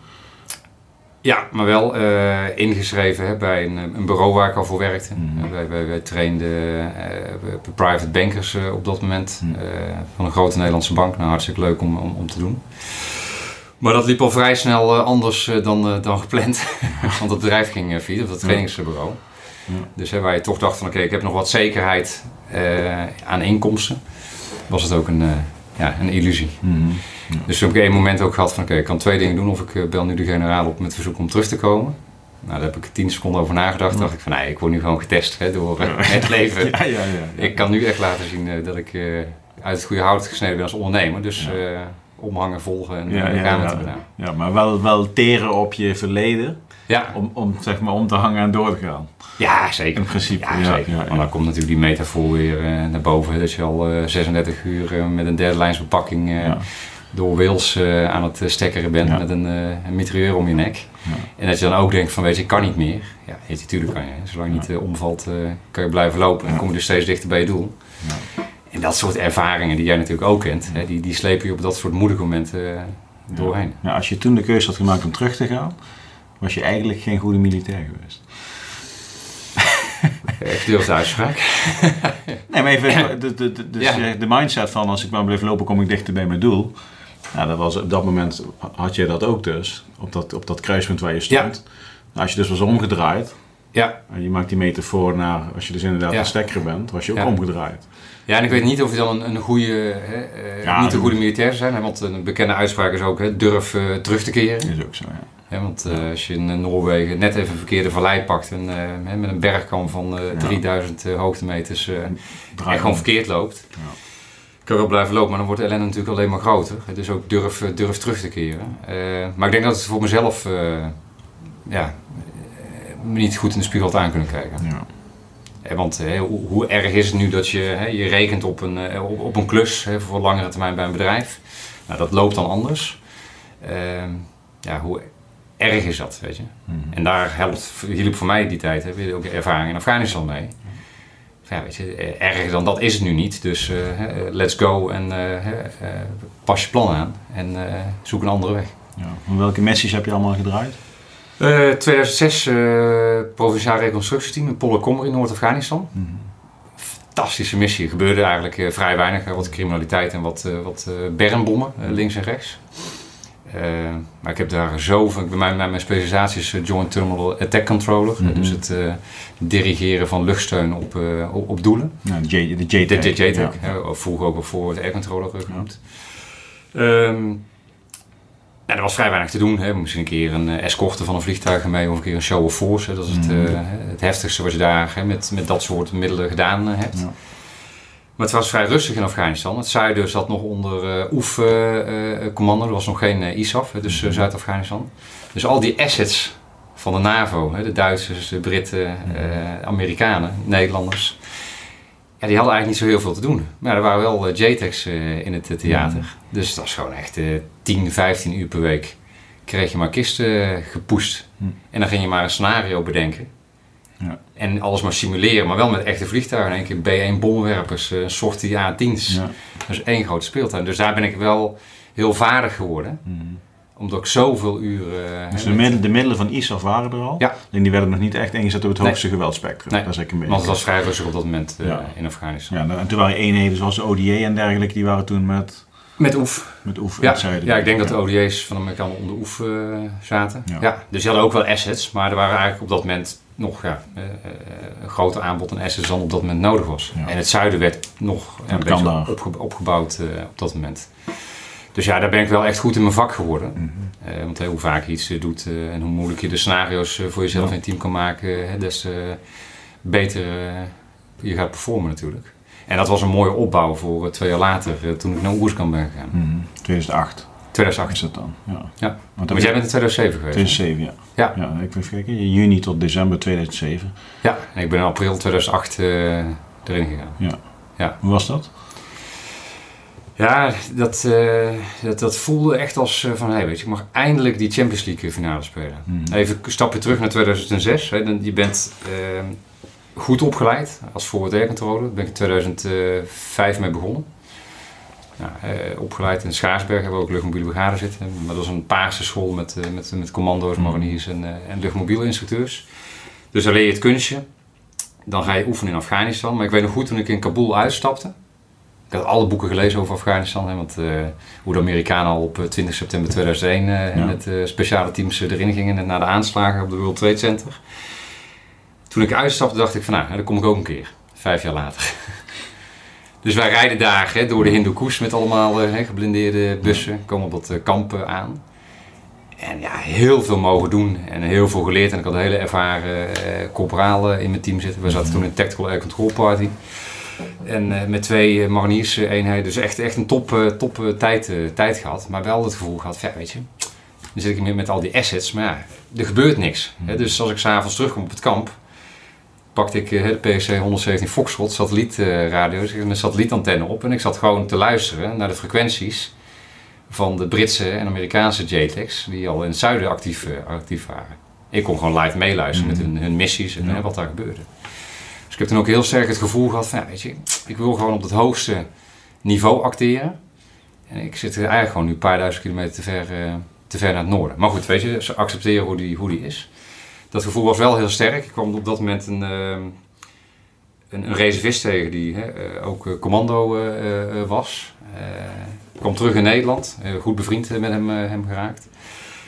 Ja, maar wel eh, ingeschreven hè, bij een, een bureau waar ik al voor werkte. Mhm. Eh, wij, wij, wij trainden eh, private bankers eh, op dat moment Mhm. eh, van een grote Nederlandse bank. Nou, hartstikke leuk om, om, om te doen. Maar dat liep al vrij snel eh, anders eh, dan, eh, dan gepland. Want het bedrijf ging op dat trainingsbureau. Dus hè, waar je toch dacht van oké, ik heb nog wat zekerheid eh, aan inkomsten. Was het ook een, eh, ja, een illusie. Mhm. Dus toen heb ik één moment ook gehad van oké, ik kan twee dingen doen. Of ik eh, bel nu de generaal op met verzoek om terug te komen. Nou, daar heb ik tien seconden over nagedacht. Toen dacht ik van nee, ik word nu gewoon getest hè, door eh, het leven. Ja, ja, ja. ja. Ik kan nu echt laten zien eh, dat ik uit het goede hout gesneden ben als ondernemer. Dus Ja. omhangen, volgen en Ja, ja, ja, gaan ja. banaan. Ja, maar wel, wel teren op je verleden Ja, om, om, zeg maar, om te hangen en door te gaan. ja, zeker. In principe, Ja, ja, zeker. ja, dan komt natuurlijk die metafoor weer eh, naar boven. Dat je al eh, 36 uur eh, met een derde lijns bepakking eh, door Wales eh, aan het eh, stekkeren bent met een, eh een mitrailleur om je nek. En dat je dan ook denkt van weet je, ik kan niet meer. Ja, weet je, natuurlijk kan je. Zolang je niet eh, omvalt, eh, kan je blijven lopen. En dan kom je dus steeds dichter bij je doel. Ja. En dat soort ervaringen die jij natuurlijk ook kent, hè, die, die slepen je op dat soort moedige momenten eh, doorheen. Ja, als je toen de keuze had gemaakt om terug te gaan, was je eigenlijk geen goede militair geweest. Echt durfde uitspraak. Nee, maar even de, de, de, dus Ja. eh, de mindset van als ik maar blijf lopen, kom ik dichter bij mijn doel. Nou, dat was, op dat moment had je dat ook dus, op dat, op dat kruispunt waar je stond. Nou, als je dus was omgedraaid, Ja. en je maakt die metafoor naar, als je dus inderdaad Ja. een stekker bent, was je ook omgedraaid. Ja, en ik weet niet of je dan een, een goede, hè, eh, Ja, niet een goede militair zijn, want een bekende uitspraak is ook hè, durf eh, terug te keren. Is ook zo, ja. Want eh, als je in Noorwegen net even een verkeerde vallei pakt en met een bergkam van eh, Ja. 3000 eh, hoogtemeters en gewoon verkeerd loopt, Ja. kan wel blijven lopen, maar dan wordt de ellende natuurlijk alleen maar groter. Dus ook durf, durf terug te keren. Maar ik denk dat het voor mezelf ja, me niet goed in de spiegel had aan kunnen kijken. Ja. Eh, Want eh, hoe, hoe erg is het nu dat je, hè, je rekent op een, eh, op, een klus hè, voor langere termijn bij een bedrijf. Nou, dat loopt dan anders. Ehm, ja, hoe erg is dat, weet je? Mhm. En daar helpt, hielp voor mij die tijd, hè, weer ook ervaring in Afghanistan mee. Ja, weet je, erger dan dat is het nu niet. Dus let's go en pas je plan aan en zoek een andere weg. Ja. Welke missies heb je allemaal gedraaid? Eh 2006 eh provinciaal reconstructieteam in Pollekommer in Noord-Afghanistan. Mhm. fantastische missie. Er gebeurde eigenlijk eh, vrij weinig. wat criminaliteit en wat, eh, wat eh, bermbommen, links en rechts. Maar ik heb daar zoveel... Bij mij, mijn, mijn specialisatie is Joint Terminal Attack Controller. Mhm. Dus het dirigeren van luchtsteun op, op, op doelen. Ja, de J- de JTAC. JTAC. Ja. vroeger ook wel voor het air controller genoemd. Ehm, ja, er was vrij weinig te doen. Hè. Misschien een keer een eh, escorte van een vliegtuig mee of een keer een show of force. Hè. Dat is het, Mhm. eh, het heftigste wat je daar hè, met, met dat soort middelen gedaan eh, hebt. Ja. Maar het was vrij rustig in Afghanistan. Het zuiden zat nog onder eh OEF-commando. er was nog geen ISAF, hè, dus eh, Zuid-Afghanistan. Dus al die assets van de NAVO, hè, de Duitsers, de Britten, eh, Amerikanen, Nederlanders. Die hadden eigenlijk niet zo heel veel te doen. Maar er waren wel eh, JTACs eh, in het eh, theater. Dus dat was gewoon echt eh 10, 15 uur per week. Kreeg je maar kisten gepoest. Hm. En dan ging je maar een scenario bedenken. Ja. En alles maar simuleren, maar wel met echte vliegtuigen. In één keer B1 bommenwerpers, eh, een soort A-10's. Ja. Dat is één grote speeltuin. Dus daar ben ik wel heel vaardig geworden. Mhm. Omdat ik zoveel uren... Dus hè, de, de middelen van ISAF waren er al. Ja. En die werden nog niet echt ingezet op het Nee. hoogste geweldspectrum. Nee. Dat is een beetje. Want het was vrij rustig op dat moment eh, Ja. in Afghanistan. Ja, nou, en toen waren eenheden zoals de ODA en dergelijke, die waren toen met, Met OEF. met OEF Ja, zuiden. ja, ik denk dat de. ODA's van de Amerikanen onder OEF eh, zaten. Ja. Ja. dus die hadden ook wel assets, maar er waren eigenlijk op dat moment nog ja, eh, eh, een groter aanbod aan assets dan op dat moment nodig was. Ja. En het zuiden werd nog een beetje opge- opgebouwd eh, op dat moment. Dus ja, daar ben ik wel echt goed in mijn vak geworden. Mhm. Eh, want hoe vaak je iets eh, doet eh, en hoe moeilijk je de scenario's voor jezelf Ja. het team kan maken, hè, des te beter je gaat performen natuurlijk. En dat was een mooie opbouw voor twee jaar later, toen ik naar Oerskamp ben gegaan. Mhm. 2008 2008. is dat dan. Ja. Ja. Want Want jij bent in 2007 geweest. hè? 2007, ja. Ja. ja. Ik even kijken, juni tot december 2007. Ja, en ik ben in april 2008 eh, erin gegaan. Hoe was dat? Ja, dat, eh, dat, dat voelde echt als eh, van, hey, weet je, ik mag eindelijk die Champions League finale spelen. Mhm. Even een stapje terug naar 2006. Hè. Dan- Je bent eh, goed opgeleid als controller. Daar ben ik in 2005 mee begonnen. Nou, eh, opgeleid in Schaarsberg hebben we ook luchtmobiele brigade zitten. Maar dat is een paarse school met, met, met commando's, Mhm. mariniers en, en luchtmobiele instructeurs. Dus daar leer je het kunstje. Dan ga je oefenen in Afghanistan. Maar ik weet nog goed toen ik in Kabul uitstapte. Ik had alle boeken gelezen over Afghanistan. Hè, want eh, hoe de Amerikanen al op eh, 20 september 2001 eh, Ja. met eh, speciale teams eh, erin gingen. En na de aanslagen op de World Trade Center. Toen ik uitstapte dacht ik van nou, dan kom ik ook een keer. Vijf jaar later. dus wij rijden daar hè, door de Hindoekush met allemaal eh, hè, geblindeerde bussen. Komen op dat eh, kamp eh, aan. En ja, heel veel mogen doen en heel veel geleerd. En ik had een hele ervaren eh eh, in mijn team zitten. We zaten toen in Tactical Air Control Party. En met twee mariniers-eenheden. Dus echt, echt een top, top tijd, tijd gehad. Maar wel het gevoel gehad, ja, weet je, dan zit ik meer met al die assets. Maar ja, er gebeurt niks. Hè? Dus als ik s'avonds terugkom op het kamp, pakte ik de PC 117 Foxtrot satellietradio, uh, een satellietantenne op. En ik zat gewoon te luisteren naar de frequenties van de Britse en Amerikaanse JTEX, die al in het zuiden actief, actief waren. Ik kon gewoon live meeluisteren met hun, hun missies en wat daar gebeurde. Dus ik heb toen ook heel sterk het gevoel gehad van, weet je, ik wil gewoon op het hoogste niveau acteren. En ik zit eigenlijk gewoon nu een paar duizend kilometer te ver, uh, te ver naar het noorden. Maar goed, weet je, ze accepteren hoe die, hoe die is. Dat gevoel was wel heel sterk. Ik kwam op dat moment een, uh, een, een reservist tegen die hè, uh, ook commando was. Kwam terug in Nederland, goed bevriend met hem, hem geraakt.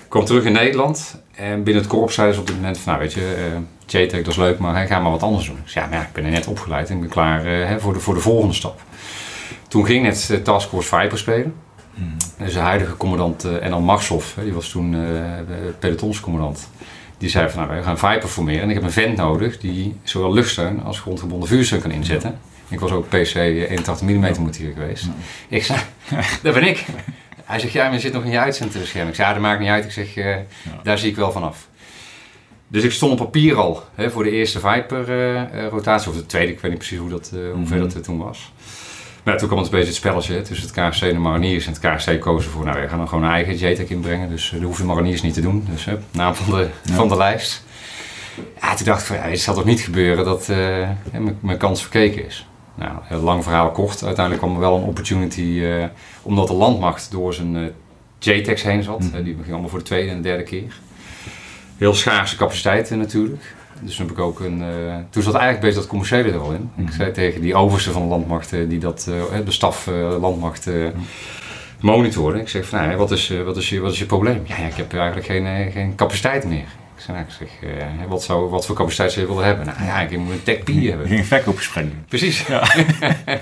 Kwam terug in Nederland en binnen het korps zeiden ze op dit moment van, nou weet je, uh, JTEC dat is leuk, maar ga maar wat anders doen. Dus ja, maar ja, ik ben er net opgeleid en ik ben klaar uh, voor, de, voor de volgende stap. Toen ging het uh, Taskforce Viper spelen. Hmm. Dus de huidige commandant uh, Enal Marshoff, die was toen pelotonscommandant. Die zei van, nou we gaan Viper formeren en ik heb een vent nodig die zowel luchtsteun als grondgebonden vuursteun kan inzetten. Ik was ook PC 81 mm montier geweest. Ik zei, dat ben ik. Hij zegt, ja, maar je zit nog in je uitzenderscherm. Ik zei, ja, dat maakt niet uit. Ik zeg, uh, daar zie ik wel vanaf. Dus ik stond op papier al hè, voor de eerste Viper-rotatie. Uh, of de tweede, ik weet niet precies hoe, dat, uh, hoe ver dat toen was. Maar toen kwam het een beetje het spelletje tussen het KFC en de Mariniers. En het KFC kozen voor, nou, we gaan dan gewoon een eigen JTEC inbrengen. Dus dat hoeven de Mariniers niet te doen. Dus hè, naam van de, ja. van de lijst. Ja, toen dacht ik van, ja, het zal toch niet gebeuren dat mijn kans verkeken is. Nou, lang verhaal kort. Uiteindelijk kwam er wel een opportunity, uh, omdat de landmacht door zijn uh, JTEX heen zat. Mm. die ging allemaal voor de tweede en derde keer. Heel schaarse capaciteiten natuurlijk. Dus toen heb ik ook een. Uh, toen zat eigenlijk bezig dat commerciële er al in. Mm. Ik zei tegen die overste van de landmacht, die dat, de staf landmacht mm. monitoren. Ik zeg van, nou, wat, is, wat, is je, wat is je probleem? Ja, ja ik heb eigenlijk geen, geen capaciteit meer. Ik nou, zeg, uh, wat, zou, wat voor capaciteit zou je willen hebben? Nou ja, ik moet een tech P hebben. Geen verkoopgesprek Precies. Ja.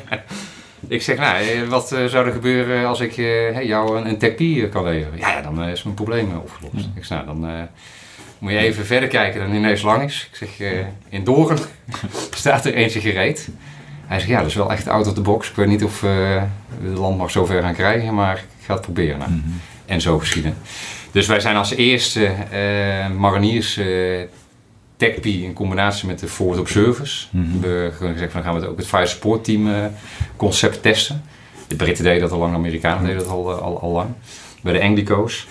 ik zeg, nou, eh, wat uh, zou er gebeuren als ik uh, jou een, een tech P kan leveren? Ja, ja, dan is mijn probleem opgelost. Ja. Ik zeg, nou, dan moet je even verder kijken dan ineens lang is. Ik zeg, in Doren staat er eentje gereed. Hij zegt, ja, dat is wel echt out of the box. Ik weet niet of we de landmacht zover gaan krijgen, maar ik ga het proberen. Nou. Mm -hmm. En zo geschieden. Dus wij zijn als eerste uh, mariniers uh, TechPie in combinatie met de Forward Observers. Mm -hmm. We hebben gezegd van dan gaan we het ook het Fire Support Team uh, concept testen. De Britten deden dat al lang, de Amerikanen deden dat al, al, al lang. Bij de Anglico's.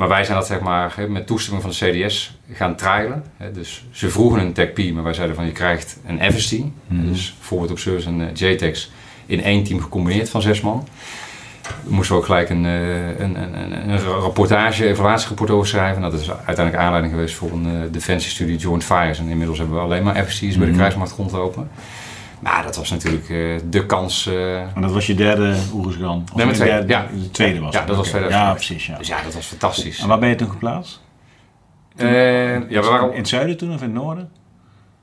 Maar wij zijn dat zeg maar met toestemming van de CDS gaan trialen. Dus ze vroegen een TechP, maar wij zeiden van je krijgt een FST. Mm -hmm. Dus Forward Observers en JTEX in één team gecombineerd van zes man moesten we ook gelijk een, een, een, een rapportage, evaluatierapport over schrijven. Dat is uiteindelijk aanleiding geweest voor een uh, defensiestudie Joint Fires. En inmiddels hebben we alleen maar FC's mm -hmm. bij de kruismacht rondlopen. Maar dat was natuurlijk uh, de kans. Uh, en dat was je derde Oeruzgan? Nee, mijn tweede. Ja. De tweede was Ja, dat was okay. Ja, precies. Ja. Dus ja, dat was fantastisch. En waar ben je toen geplaatst? Toen, ja, we waren in het zuiden toen of in het noorden?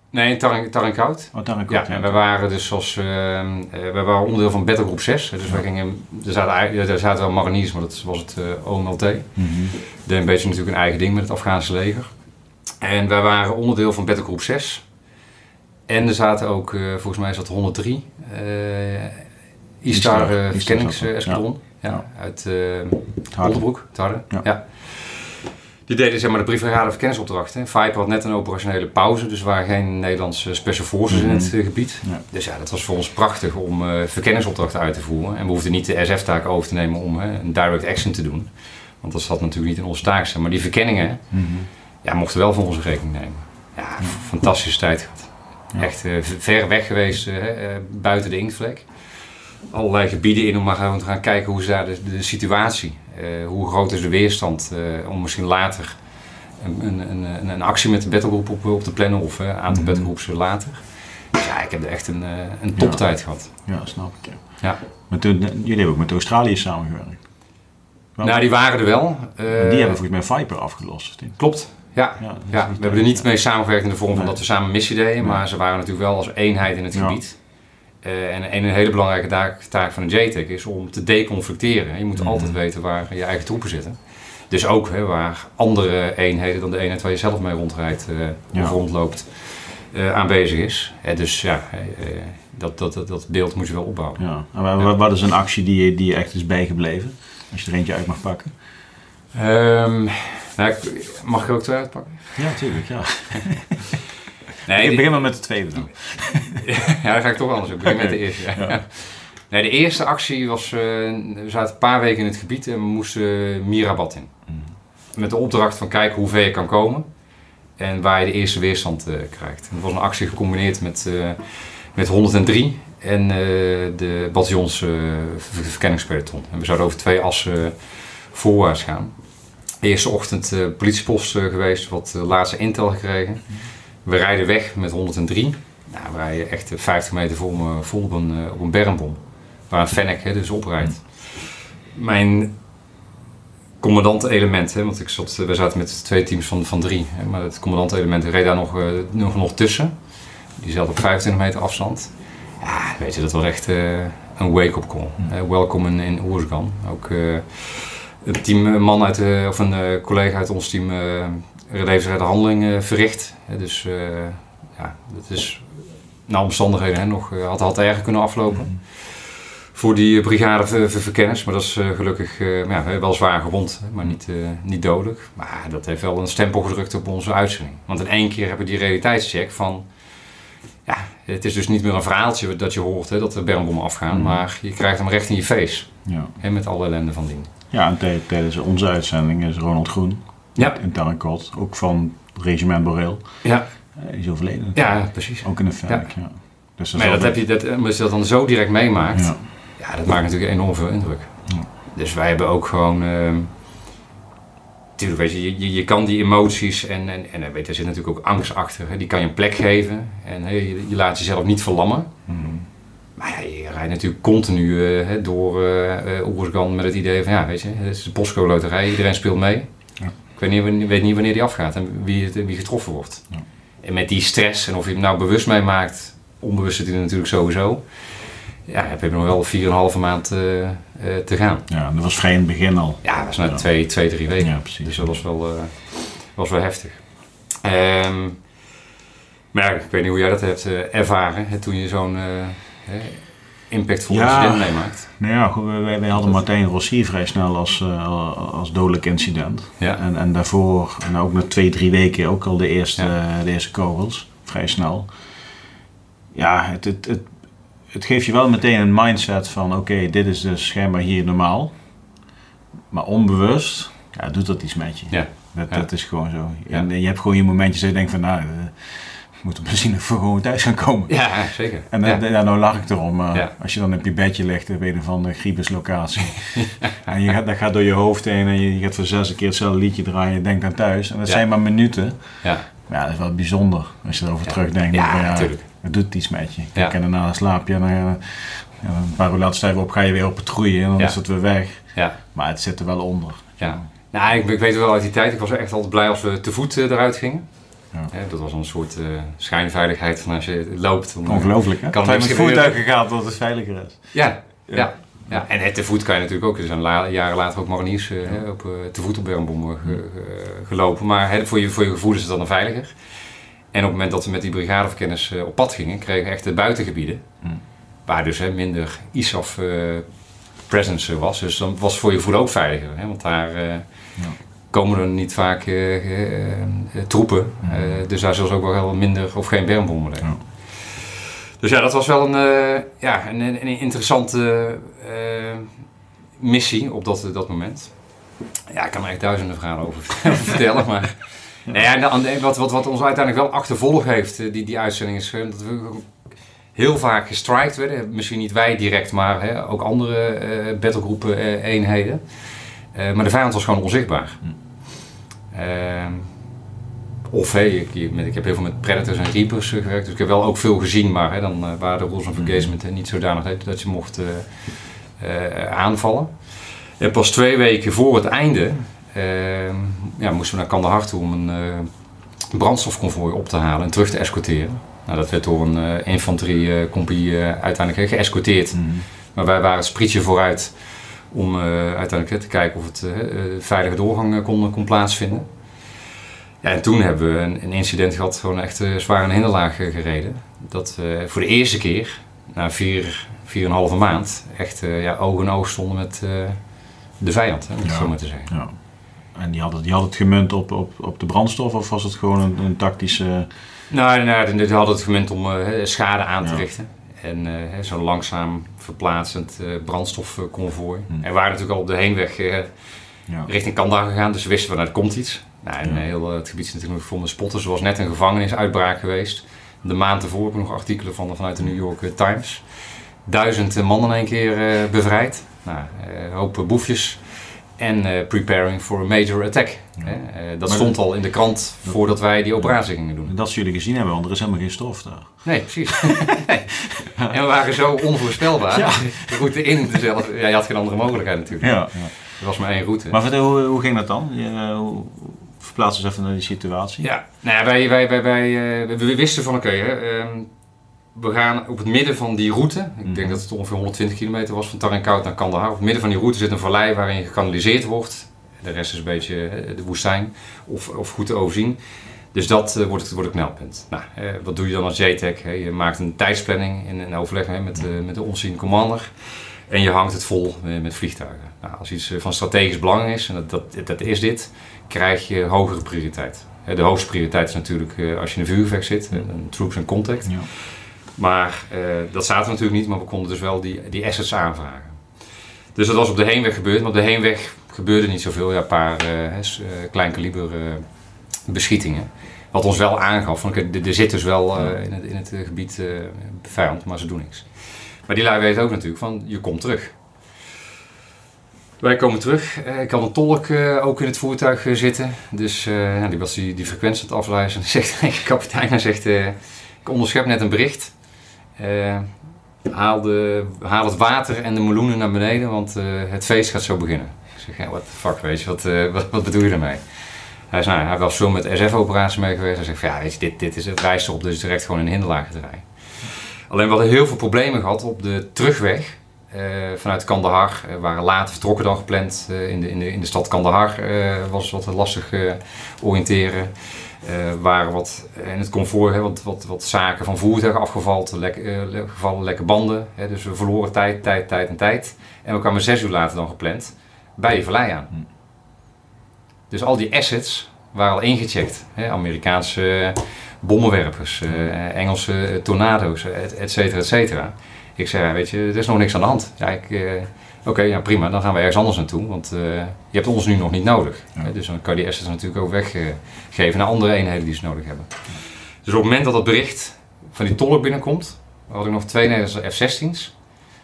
Nee, in Taringhout. Oh. Ja, en we waren dus als, we waren onderdeel van Battlegroep 6. Dus we gingen, er zaten, er zaten wel mariniers, maar dat was het OMLT. Mm -hmm. Deed een beetje natuurlijk een eigen ding met het Afghaanse leger. En wij waren onderdeel van Battlegroep 6. En er zaten ook, uh, volgens mij zat 103, Istar uh, verkenningsesquadron. Ja. ja. Uit uh, Oldenbroek, Tarde. Ja. ja. Die deden zeg maar de brievenraden verkenningsopdrachten. Viper had net een operationele pauze, dus er waren geen Nederlandse special forces mm -hmm. in het uh, gebied. Ja. Dus ja, dat was voor ons prachtig om uh, verkenningsopdrachten uit te voeren. En we hoefden niet de SF-taak over te nemen om een direct action te doen. Want dat zat natuurlijk niet in onze taak. Maar die verkenningen mm -hmm. ja, mochten wel voor onze rekening nemen. Ja, ja. fantastische tijd gehad. Echt ver weg geweest buiten de inktvlek. Allerlei gebieden in om maar gewoon te gaan kijken hoe is daar de, de situatie hoe groot is de weerstand om misschien later een, een, een, een, actie met de battlegroep op, op te plannen of een aantal mm -hmm. later. Dus ja, ik heb er echt een, een toptijd ja. gehad. Ja, snap ik. Ja. ja. Maar toen, jullie hebben ook met Australië samengewerkt. Nou, die waren er wel. die hebben volgens mij Viper afgelost. Klopt. Ja, ja, ja. we hebben er niet mee samengewerkt in de vorm van nee. dat we samen missie deden, nee. maar ze waren natuurlijk wel als eenheid in het gebied. Uh, en, en, een hele belangrijke taak, taak van een JTEC is om te deconflicteren. Je moet mm. altijd weten waar je eigen troepen zitten. Dus ook hè, waar andere eenheden dan de eenheid waar je zelf mee rondrijdt uh, ja. of rondloopt, aanwezig is. dus ja, dat, dat, dat, dat, beeld moet je wel opbouwen. Ja. En wat, is een actie die, die je echt is bijgebleven? Als je er eentje uit mag pakken. Um, nou, mag ik ook twee uitpakken? Ja, natuurlijk. Ja. nee, ik begin maar met de tweede dan. ja, dan ga ik toch anders. Ik begin met de eerste. Ja. Nee, de eerste actie was, uh, we zaten een paar weken in het gebied en we moesten Mirabat in. Mm. Met de opdracht van kijken hoe ver je kan komen en waar je de eerste weerstand uh, krijgt. En dat was een actie gecombineerd met, met 103 en de bataljons verkenningspeloton. En we zouden over twee assen voorwaarts gaan. Eerste ochtend politiepost geweest, wat laatste intel gekregen. We rijden weg met 103. Nou, we rijden echt 50 meter vol, vol op, een, op een bermbom waar een Fennec hè, dus oprijdt. Mijn commandant-element, want ik zat, we zaten met twee teams van, van drie, hè, maar het commandant-element reed daar nog, uh, nog, nog tussen. Die zat op 25 meter afstand. Ja, weet je, dat was echt uh, een wake-up call. Uh, welkom in, in Oersgan. Ook een teamman uit, of een collega uit ons team levensredde handeling verricht. dus ja, dat is naar omstandigheden hè, nog had, had erger kunnen aflopen voor die brigade. Maar dat is gelukkig ja, wel zwaar gewond, maar niet, uh, niet dodelijk. Maar dat heeft wel een stempel gedrukt op onze uitzending. Want in één keer hebben we die realiteitscheck van... Ja, het is dus niet meer een verhaaltje dat je hoort, hè, dat de bermbommen afgaan. Mhm. Maar je krijgt hem recht in je face. Ja. Met alle ellende van dien. Ja, en tijdens onze uitzending is Ronald Groen ja. in Tarnkot, ook van regiment Boreel. Ja. Is overleden. Ja, precies. Ook in de verk, ja. Dus dat maar dat heb je, dat, als je dat dan zo direct meemaakt... Ja ja, dat maakt natuurlijk enorm veel indruk. Ja. Dus wij hebben ook gewoon. Uh, tuurlijk, weet je, je, je kan die emoties en, en, en weet, er zit natuurlijk ook angst achter. Hè, die kan je een plek geven en hè, je, je, laat jezelf niet verlammen. Mm Maar ja, je rijdt natuurlijk continu uh, door uh, met het idee van ja, weet je, het is de Postco Loterij, iedereen speelt mee. Ja. Ik weet niet, weet niet wanneer die afgaat en wie, wie getroffen wordt. Ja. En met die stress en of je hem nou bewust mee maakt, onbewust zit hij natuurlijk sowieso ja, heb je nog wel 4,5 maand uh, uh, te gaan. Ja, dat was vrij in het begin al. Ja, dat was na twee, twee, drie weken. Ja, precies. Dus dat was wel, uh, was wel heftig. Um, maar ja, ik weet niet hoe jij dat hebt ervaren hè, toen je zo'n impactvol ja, incident meemaakt. Nou ja, goed, wij, wij hadden Martijn Rossi vrij snel als, als dodelijk incident. Ja. En, en daarvoor, en ook na twee, drie weken, ook al de eerste, ja. de eerste kogels. Vrij snel. Ja, het, het, het het geeft je wel meteen een mindset van oké, dit is dus schijnbaar hier normaal. Maar onbewust ja, doet dat iets met je. Ja. Dat, dat is gewoon zo. En je hebt gewoon je momentjes dat je denkt van nou, we moeten misschien voor gewoon thuis gaan komen. Ja, zeker. En dan, ja. nou lach ik erom. Uh, als je dan op je bedje ligt op een van de griebeslocatie. en je gaat, dat gaat door je hoofd heen en je, gaat voor zes keer hetzelfde liedje draaien. Je denkt aan thuis. En dat zijn maar minuten. Ja. Maar ja, dat is wel bijzonder als je erover terugdenkt. Ja, natuurlijk het doet iets met je. Kijk, En daarna slaap je en dan, een paar uur later op, ga je weer op patrouille en dan is het weer weg. Ja. Maar het zit er wel onder. Ja. Nou, ik, ik weet wel uit die tijd, ik was echt altijd blij als we te voet uh, eruit gingen. Ja. dat was een soort uh, schijnveiligheid van als je loopt. Dan, Ongelooflijk hè? Kan het met voertuigen gaat dat het veiliger is. Ja, ja. ja. en het te voet kan je natuurlijk ook. Er zijn la jaren later ook mariniers uh, op, te voet op bermbommen ge, gelopen. Maar voor, je, voor je gevoel is het dan veiliger. En op het moment dat we met die brigadeverkenners uh, op pad gingen, kregen we echt de buitengebieden. Hmm. Waar dus hè, minder ISAF uh, presence was. Dus dan was voor je voet ook veiliger. Hè, want daar uh, ja. Komen er niet vaak troepen. Hmm. dus daar zullen ze ook wel minder of geen bermbommen. Ja. Dus ja, dat was wel een, ja, een, een interessante missie op dat, dat moment. Ja, ik kan er echt duizenden verhalen over vertellen, maar nou ja, wat, wat, wat ons uiteindelijk wel achtervolg heeft, eh, die, die uitzending is dat we heel vaak gestrikt werden. Misschien niet wij direct, maar hè, ook andere uh, battlegroepen uh, eenheden. Uh, maar de vijand was gewoon onzichtbaar. Hm. Ehm, of hey, ik, ik, heb heel veel met Predators en Reapers gewerkt, dus ik heb wel ook veel gezien, maar hè, dan waren de rules of hm. engagement niet zodanig dat je mocht aanvallen. En pas twee weken voor het einde Ehm, ja, moesten we naar Kandahar toe om een brandstofconvooi op te halen en terug te escorteren. Nou, dat werd door een uh, eh, infanteriecompagnie uh, uiteindelijk geëscorteerd. Mhm. Maar wij waren het sprietje vooruit om uiteindelijk te kijken of het veilige doorgang kon, kon plaatsvinden. Ja, en toen hebben we een, een incident gehad, gewoon echt zwaar een hinderlaag gereden. Dat voor de eerste keer, na vier, vier en een halve maand, echt ja, oog in oog stonden met de vijand, hè, om het zo maar te zeggen. Ja. En die had het, die had het gemunt op, op, op de brandstof of was het gewoon een, een tactische... Nou, nou, die hadden het gemunt om schade aan te richten. En uh, zo'n langzaam verplaatsend uh, brandstofconvooi. Hmm. En we waren natuurlijk al op de heenweg uh, ja. richting Kandahar gegaan, dus we wisten van, nou, er komt iets. Nou, en heel het gebied is natuurlijk vol met spotten. Er was net een gevangenisuitbraak geweest. De maand ervoor heb ik nog artikelen van, vanuit de New York Times. Duizend mannen in één keer bevrijd. Nou, een hoop boefjes en uh, preparing for a major attack. Hè? Uh, dat stond al in de krant voordat wij die operatie gingen doen. Dat ze jullie gezien hebben, want er is helemaal geen stof daar. Nee, precies. nee. En we waren zo onvoorspelbaar. Ja. De route in dezelfde. Ja, je had geen andere mogelijkheid natuurlijk. Ja, ja. Er was maar één route. Maar vertel, hoe, hoe ging dat dan? Je, hoe, verplaats eens even naar die situatie. Ja, nou ja, wij, wij, wij, wij, we wisten van oké, okay, we gaan op het midden van die route, ik denk mhm. dat het ongeveer 120 kilometer was van Tarinkout naar Kandahar. Op het midden van die route zit een vallei waarin gekanaliseerd wordt. De rest is een beetje eh, de woestijn of, of goed te overzien. Dus dat uh, wordt, het, wordt het knelpunt. Nou, eh, wat doe je dan als JTEC? Je maakt een tijdsplanning in een overleg hè, met, uh, met de onzien commander. En je hangt het vol met vliegtuigen. Nou, als iets van strategisch belang is, en dat, dat, dat is dit, krijg je hogere prioriteit. De hoogste prioriteit is natuurlijk als je in een vuurgevecht zit, een troops en contact. Ja. Maar uh, dat zaten natuurlijk niet, maar we konden dus wel die, die assets aanvragen. Dus dat was op de heenweg gebeurd, maar op de heenweg gebeurde niet zoveel. Ja, een paar uh, klein kaliber beschietingen. Wat ons wel aangaf, van er zit dus wel in, het, in het gebied vijand, maar ze doen niks. Maar die lui weten ook natuurlijk van, je komt terug. Wij komen terug. ik had een tolk ook in het voertuig zitten. Dus ja, die was die, die frequentie aan het afluisteren. En zegt de kapitein, hij zegt, ik onderschep net een bericht. Uh, haal, de, het water en de meloenen naar beneden, want uh, het feest gaat zo beginnen. Ik zeg, ja, what the fuck, weet je, wat, uh, wat, wat, bedoel je daarmee? Hij zei, nou, hij was veel met SF-operaties mee geweest. Hij zegt, ja, weet je, dit, dit is het reis erop, dus direct gewoon in hinderlaag te rijden. Alleen we hadden heel veel problemen gehad op de terugweg vanuit Kandahar. We waren later vertrokken dan gepland. in, de, in, de, in de stad Kandahar was wat lastig oriënteren. Uh, waren wat in het comfort hè, wat, wat, wat zaken van voertuigen afgevallen, lek, uh, gevallen, lekke banden. Hè, dus we verloren tijd, tijd, tijd en tijd. En we kwamen zes uur later dan gepland bij vallei aan. Hm. Dus al die assets waren al ingecheckt. Hè, Amerikaanse bommenwerpers, uh, Engelse tornado's, et cetera, et cetera. Ik zei, weet je, er is nog niks aan de hand. Ja, ik, Oké, ja prima, dan gaan we ergens anders naartoe, want uh, je hebt ons nu nog niet nodig. Hè? Dus dan kan je die assets natuurlijk ook weggeven naar andere eenheden die ze nodig hebben. Dus op het moment dat het bericht van die tolk binnenkomt, had ik nog twee Nederlandse F-16's.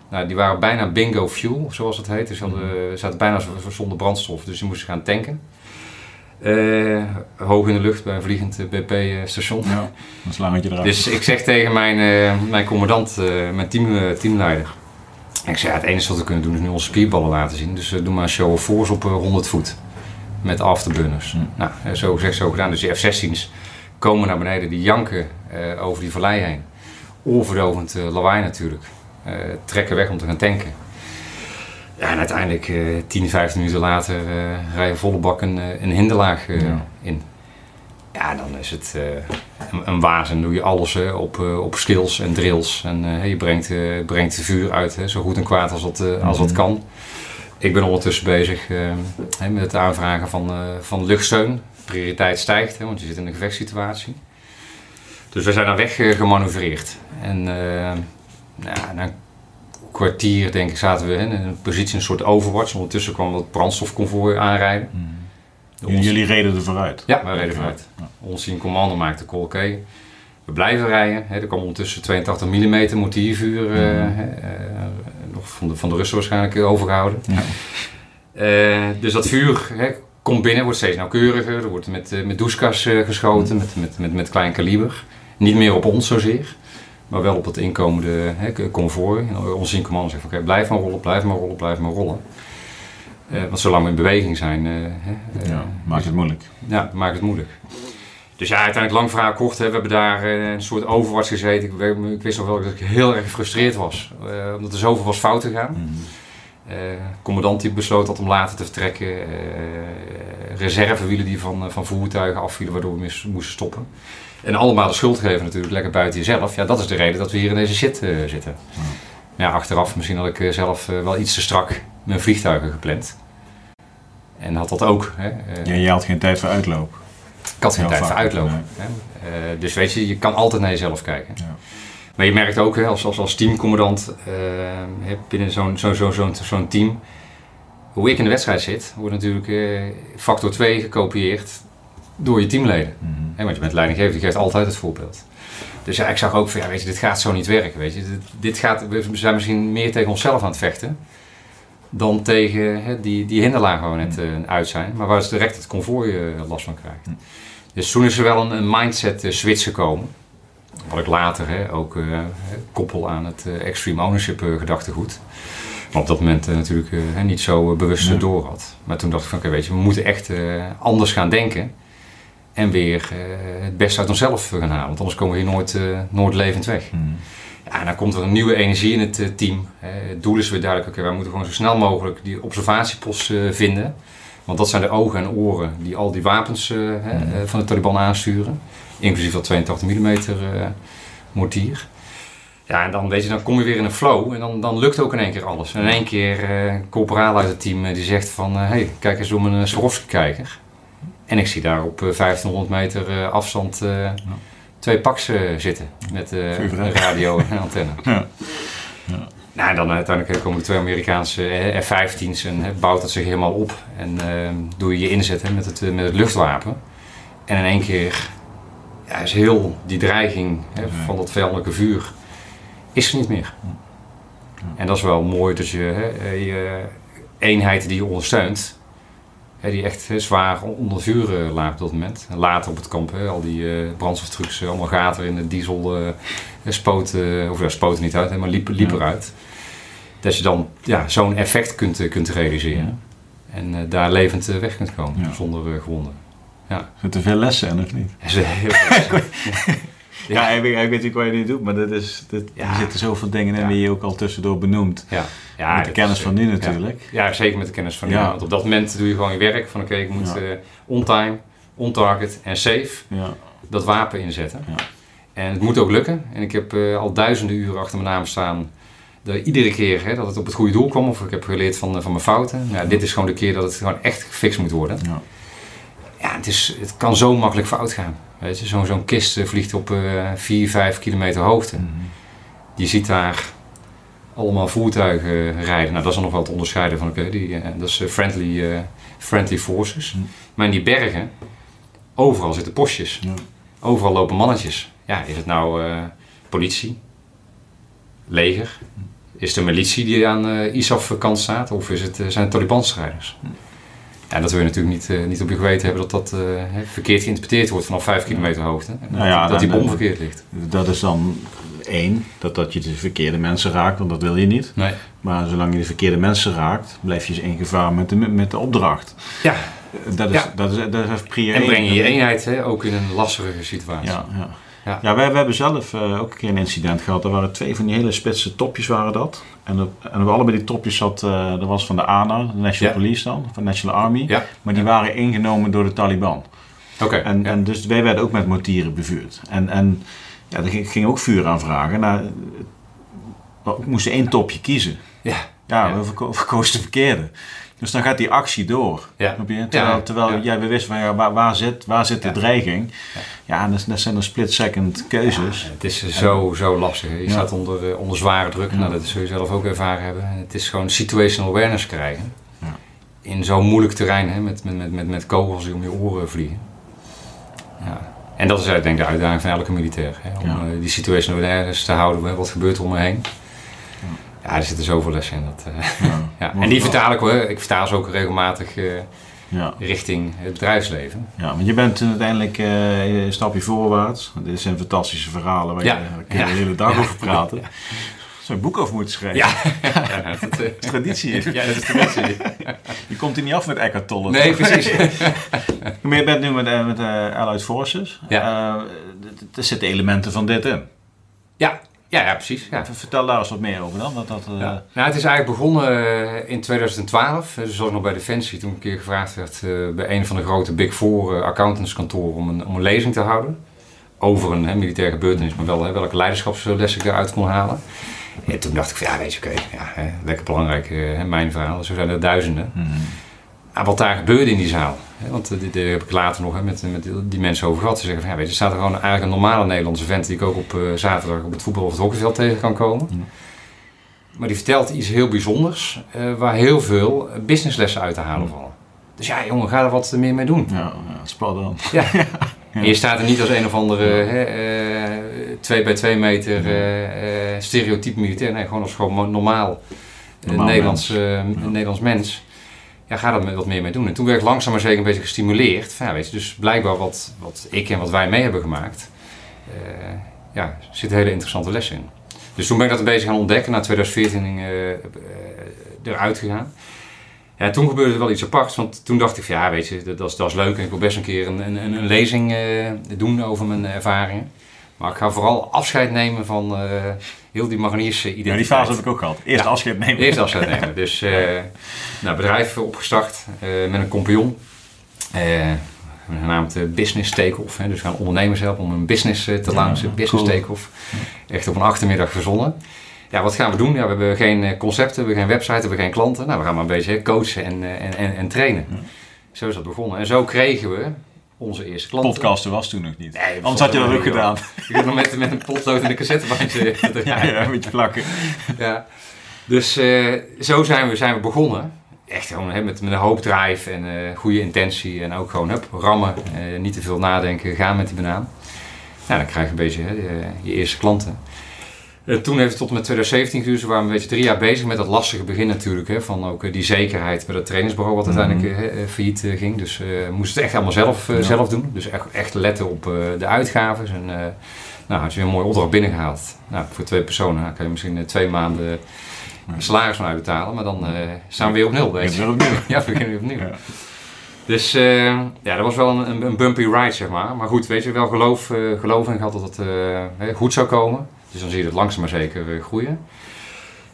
Nou, die waren bijna bingo fuel, zoals het heet. Dus ze, hadden, ze zaten bijna zonder brandstof, dus die moesten gaan tanken. Uh, hoog in de lucht bij een vliegend eh, BP-station. Ja, een slangetje eruit. Dus ik zeg tegen mijn, uh, mijn commandant, mijn team, teamleider... Ik zei, ja, het enige wat we kunnen doen is nu onze spierballen laten zien. Dus uh, doe maar een show of force op 100 voet. Met afterburners. Hm. Nou, zo gezegd, zo gedaan. Dus die F-16's komen naar beneden, die janken over die vallei heen. Oorverdovend lawaai natuurlijk. trekken weg om te gaan tanken. Ja, en uiteindelijk, 10, 15 minuten later, rijden volle bak een, een hinderlaag ja. Ja, dan is het uh, een, een waas en doe je alles uh, op, uh, op skills en drills. En je brengt, brengt het vuur uit, zo goed en kwaad als dat, als dat mhm. kan. Ik ben ondertussen bezig met het aanvragen van, van luchtsteun. Prioriteit stijgt, want je zit in een gevechtssituatie. Dus we zijn naar weg gemanoeuvreerd. En nou, na een kwartier, denk ik, zaten we in een positie, een soort overwatch. Ondertussen kwam het brandstofconvooi aanrijden. Mhm. Jullie reden er vooruit? Ja, wij reden vooruit. Ja. Ons in commando maakte call oké. We blijven rijden. Hè. Er kwam ondertussen 82 mm mortiervuur. Mm. Uh, nog van de, van de Russen waarschijnlijk overgehouden. Ja. Uh, dus dat vuur hè, komt binnen, wordt steeds nauwkeuriger. Er wordt met, met douchekas geschoten, met, met, met, met klein kaliber. Niet meer op ons zozeer, maar wel op het inkomende hè, konvooi. Ons in commando zegt: Oké, blijf maar rollen, blijf maar rollen, blijf maar rollen. Uh, want zolang we in beweging zijn... Uh, ja, maakt het moeilijk. Ja, maakt het moeilijk. Dus ja, uiteindelijk lang verhaal kort. Hè, we hebben daar een soort overwatch gezeten. Ik, ik, wist nog wel dat ik heel erg gefrustreerd was. omdat er zoveel was fout gegaan. Mm commandant die besloot dat om later te vertrekken. reservewielen die van, van voertuigen afvielen waardoor we moesten stoppen. En allemaal de schuld geven natuurlijk, lekker buiten jezelf. Ja, dat is de reden dat we hier in deze shit zitten. Ja. achteraf misschien had ik zelf wel iets te strak mijn vliegtuigen gepland. En had dat ook. Hè. ja, je had geen tijd voor uitloop. Ik had geen tijd voor uitloop. Hè. dus weet je, je kan altijd naar jezelf kijken. Ja. Maar je merkt ook hè, als, als, als teamcommandant uh, binnen zo'n zo, zo, zo, zo'n team, hoe ik in de wedstrijd zit, wordt natuurlijk uh, factor 2 gekopieerd door je teamleden. Mm want je bent leidinggever, je geeft altijd het voorbeeld. Dus ja, ik zag ook van, ja, weet je, dit gaat zo niet werken. Weet je. Dit, dit gaat, we zijn misschien meer tegen onszelf aan het vechten dan tegen hè, die, die hinderlaag gewoon net uh, uit zijn, maar waar ze direct het konvooi last van krijgt. Mm. Dus toen is er wel een, een mindset switch gekomen. Wat ik later hè, ook koppel aan het extreme ownership gedachtegoed. Maar op dat moment natuurlijk niet zo bewust door had. Maar toen dacht ik van oké, weet je, we moeten echt anders gaan denken. En weer het beste uit onszelf gaan halen. Want anders komen we hier nooit, nooit levend weg. Hmm. Ja, en dan komt er een nieuwe energie in het team. het doel is weer duidelijk, oké, wij moeten gewoon zo snel mogelijk die observatiepost vinden. Want dat zijn de ogen en oren die al die wapens hmm. van de Taliban aansturen inclusief dat 82 mm mortier. Ja, en dan, weet je, dan kom je weer in een flow en dan, dan lukt ook in één keer alles. En in één keer uh, een corporaal uit het team uh, die zegt van, hé, hey, kijk eens om een Swarovski-kijker. En ik zie daar op 1500 meter afstand ja. Twee paks zitten met een radio en antenne. Ja. Ja. Nou, en dan uiteindelijk komen de twee Amerikaanse F-15's en bouwt dat zich helemaal op. En doe je je inzet met, het, met het luchtwapen. En in één keer ja, is heel die dreiging van dat vijandelijke vuur is er niet meer. En dat is wel mooi dat je, je eenheid die je ondersteunt, die echt zwaar onder vuur laat op dat moment. En later op het kamp, hè, al die uh, brandstoftrucks, eh, allemaal gaten in de diesel uh, spoten, of ja, spoten niet uit, maar liepen liep eruit. Dat je dan ja, zo'n effect kunt, kunt realiseren. En daar levend weg kunt komen, zonder gewonden. Ja. Zitten veel lessen in, of niet? heel veel Ja, ik, weet, ik weet natuurlijk wat je nu doet, maar dat is, dat, er zitten zoveel dingen in die je ook al tussendoor benoemt. Ja. Ja, met de kennis van nu natuurlijk. Ja. zeker met de kennis van nu. Want op dat moment doe je gewoon je werk van oké, ik moet uh, on time, on target en safe dat wapen inzetten. En het moet ook lukken. En ik heb uh, al duizenden uren achter mijn naam staan. Dat iedere keer hè, dat het op het goede doel kwam, of ik heb geleerd van, van mijn fouten. Ja, dit is gewoon de keer dat het gewoon echt gefixt moet worden. Ja het, is, het kan zo makkelijk fout gaan. Weet je, zo'n zo'n kist eh, vliegt op uh, 4, 5 kilometer hoogte. Mm Je ziet daar allemaal voertuigen rijden. Nou, dat is dan nog wel te onderscheiden van, oké, die uh, dat is uh, friendly, friendly forces. Mm Maar in die bergen, overal zitten postjes. Overal lopen mannetjes. Ja, is het nou politie, leger? Is het de militie die aan ISAF kant staat? Of is het, zijn het Taliban-strijders? Mhm. Ja, dat wil je natuurlijk niet, uh, niet op je geweten hebben dat dat uh, verkeerd geïnterpreteerd wordt vanaf 5 kilometer hoogte. Nou ja, dat die bom verkeerd ligt. Dat is dan één, dat, dat je de verkeerde mensen raakt, want dat wil je niet. Nee. Maar zolang je de verkeerde mensen raakt, blijf je in gevaar met de, met de opdracht. Ja. Dat is, dat is, dat is prior En breng je je eenheid hè, ook in een lastige situatie. Ja, ja. Ja, ja wij, wij hebben zelf uh, ook een keer een incident gehad. Er waren twee van die hele spitse topjes waren dat. En, op, en allebei die topjes zat, uh, dat was van de ANA, de National Police dan, van National Army. Ja. Maar die waren ingenomen door de Taliban. Oké. en, en dus wij werden ook met mortieren bevuurd. En, en ja, er ging, ook vuur aanvragen. Nou, we moesten één topje kiezen. Ja. Ja, we verkozen de verkeerde. Dus dan gaat die actie door. Ja. Terwijl, terwijl jij we wisten van ja, waar, waar, zit, waar zit de dreiging? Ja, en dat, dat zijn dan split-second keuzes. het is zo, zo lastig. Je staat onder, eh, onder zware druk. Nou, dat zul je zelf ook ervaren hebben. Het is gewoon situational awareness krijgen. In zo'n moeilijk terrein, hè, met, met, met, met, kogels die om je oren vliegen. Ja. En dat is denk ik de uitdaging van elke militair. Hè, om uh, die situational awareness te houden. Wat gebeurt er om me heen? Ja, er zitten zoveel lessen in. Dat, uh, ja. ja. En die vertaal ik hoor. Ik vertaal ze ook regelmatig uh, ja. richting het bedrijfsleven. Ja, want je bent uiteindelijk uh, een stapje voorwaarts. Dit zijn fantastische verhalen waar je de hele dag over praten. Zou een boek over moeten schrijven. Ja, ja dat is traditie. Ja, dat is traditie. je komt hier niet af met Eckhart Tolle. Nee, precies. maar je bent nu met, met Allied Forces. Ja. er zitten elementen van dit in. Ja, Ja, ja precies. Ja. Vertel daar eens wat meer over dan. Dat, dat, uh... ja. Nou, het is eigenlijk begonnen in 2012. Dus zoals nog bij Defensie, toen een keer gevraagd werd bij een van de grote Big Four accountantskantoren om een, om een lezing te houden. Over een hè, militaire gebeurtenis, maar wel hè, welke leiderschapsles ik eruit kon halen. En toen dacht ik van ja, weet je, oké, ja, lekker belangrijk, hè, mijn verhaal. Zo zijn er duizenden. Mm -hmm. wat daar gebeurde in die zaal, want daar heb ik later nog hè, met, met die mensen over gehad. Ze zeggen van ja, weet je, er staat er gewoon eigenlijk een normale Nederlandse vent die ik ook op uh, zaterdag op het voetbal of het hockeyveld tegen kan komen. Maar die vertelt iets heel bijzonders, uh, waar heel veel businesslessen uit te halen vallen. Dus ja, jongen, ga er wat meer mee doen. Ja, ja spannend. Ja. En je staat er niet als een of andere hè, uh, 2 bij 2 meter uh, stereotype militair. Nee, gewoon als gewoon normaal, normaal Nederlands, mens. Ja. Nederlands mens. Ja, ga er wat meer mee doen. En toen werd ik langzaam maar zeker een beetje gestimuleerd. Ja, weet je, dus blijkbaar wat, wat ik en wat wij mee hebben gemaakt, ja, er zitten hele interessante lessen in. Dus toen ben ik dat een beetje gaan ontdekken. Na 2014 eruit gegaan. Ja, toen gebeurde er wel iets aparts, want toen dacht ik van ja, weet je, dat, dat, is, dat leuk en ik wil best een keer een, een, een lezing uh, doen over mijn ervaringen. Maar ik ga vooral afscheid nemen van uh, heel die mariniers identiteit. Ja, die fase heb ik ook gehad. Eerst ja, afscheid nemen. Eerst afscheid nemen. Dus uh, nou, bedrijf opgestart met een compagnon. genaamd Business Take-Off. Dus we gaan ondernemers helpen om een business te lanceren. Ja, business cool. Take-Off. Echt op een achtermiddag verzonnen ja, wat gaan we doen? Ja, we hebben geen concepten, we hebben geen website, we hebben geen klanten. Nou, we gaan maar een beetje coachen en, en, en, en trainen. Ja. Zo is dat begonnen. En zo kregen we onze eerste klanten. Podcasten was toen nog niet. Nee, Anders had je dat ook gedaan. Ik heb nog met, met een potlood en een cassettebandje. ja, ja, een beetje plakken. ja. Dus uh, zo zijn we, zijn we begonnen. Echt gewoon hè, met, met een hoop drive en uh, goede intentie. En ook gewoon hup, rammen, uh, niet te veel nadenken, gaan met die banaan. Nou, dan krijg je een beetje hè, je eerste klanten. Uh, toen heeft het tot en met 2017 geduurd. We waren een beetje drie jaar bezig met dat lastige begin natuurlijk. Hè, van ook uh, die zekerheid bij het trainingsbureau wat uiteindelijk uh, failliet ging. Dus we moesten het echt allemaal zelf, ja. zelf doen. Dus echt, echt letten op de uitgaven. En nou, had je weer een mooie opdracht binnengehaald. Nou, voor twee personen nou, kan je misschien twee maanden salaris van uitbetalen. Maar dan staan we weer op nul. Weet je. opnieuw. ja, we beginnen weer opnieuw. Ja. Dus ja, dat was wel een, een, bumpy ride, zeg maar. Maar goed, weet je, wel geloof, geloof in gehad dat het goed zou komen. Dus dan zie je het langzaam maar zeker groeien.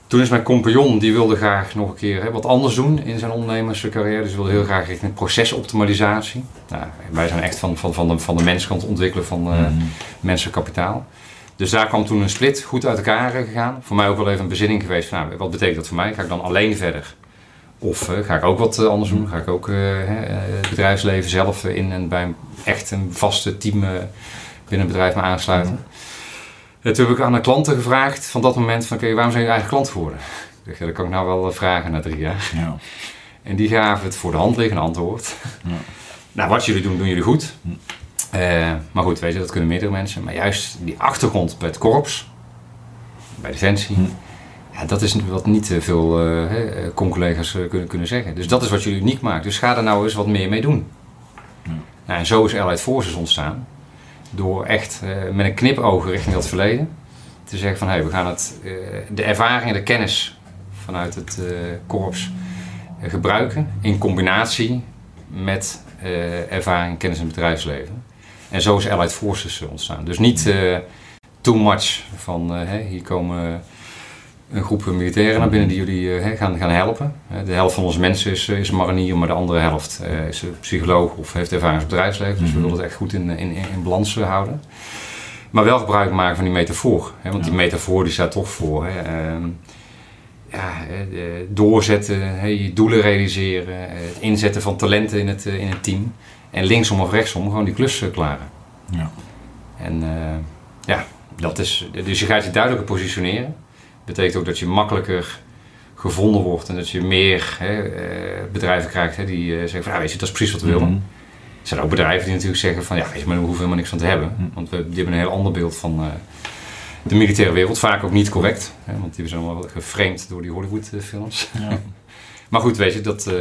Toen is mijn compagnon, die wilde graag nog een keer hè, wat anders doen in zijn ondernemerscarrière. Dus wilde heel graag richting procesoptimalisatie. Nou, wij zijn echt van, van, van, de, van de menskant ontwikkelen van uh, mm. mensenkapitaal. Dus daar kwam toen een split goed uit elkaar gegaan. Voor mij ook wel even een bezinning geweest van nou, wat betekent dat voor mij? Ga ik dan alleen verder? Of uh, ga ik ook wat uh, anders doen? Ga ik ook het bedrijfsleven zelf in en bij een, echt een vaste team binnen het bedrijf me aansluiten? Mm. En toen heb ik aan de klanten gevraagd van dat moment van oké, waarom zijn je eigen klant geworden? Ik dacht, ja, dat kan ik nou wel vragen na drie jaar. Ja. En die gaven het voor de hand liggende antwoord. Ja. nou, wat jullie doen, doen jullie goed. Hm. Uh, maar goed, weet je, dat kunnen meerdere mensen. Maar juist die achtergrond bij het korps, bij Defensie, hm. ja, dat is wat niet veel uh, con-collega's uh, kunnen, kunnen zeggen. Dus dat is wat jullie uniek maakt. Dus ga er nou eens wat meer mee doen. Nou, en zo is Allied Forces ontstaan door echt uh, met een knipoog richting dat verleden te zeggen van hey, we gaan het, uh, de ervaring en de kennis vanuit het uh, korps gebruiken in combinatie met ervaring en kennis in het bedrijfsleven. En zo is Allied Forces ontstaan. Dus niet too much van hey, hier komen een groep militairen naar binnen die jullie uh, gaan, gaan helpen. de helft van onze mensen is, is marinier, maar de andere helft is psycholoog of heeft ervaring in het bedrijfsleven. Dus we mhm. willen het echt goed in, in, in balans houden. Maar wel gebruik maken van die metafoor. Hè, want die metafoor die staat toch voor. Hè, uh, ja, doorzetten, je doelen realiseren, het inzetten van talenten in het, in het team. En linksom of rechtsom gewoon die klus klaren. Ja. En ja, dat is, dus je gaat je duidelijker positioneren betekent ook dat je makkelijker gevonden wordt en dat je meer hè, eh, bedrijven krijgt hè, die uh, zeggen van ja, weet je, dat is precies wat we willen. Mm Er zijn ook bedrijven die natuurlijk zeggen van ja, weet je, maar we hoeven helemaal niks van te hebben. Mhm. Want we, die hebben een heel ander beeld van uh, de militaire wereld. Vaak ook niet correct, hè, want die zijn allemaal geframed door die Hollywood films. Ja. maar goed, weet je, dat,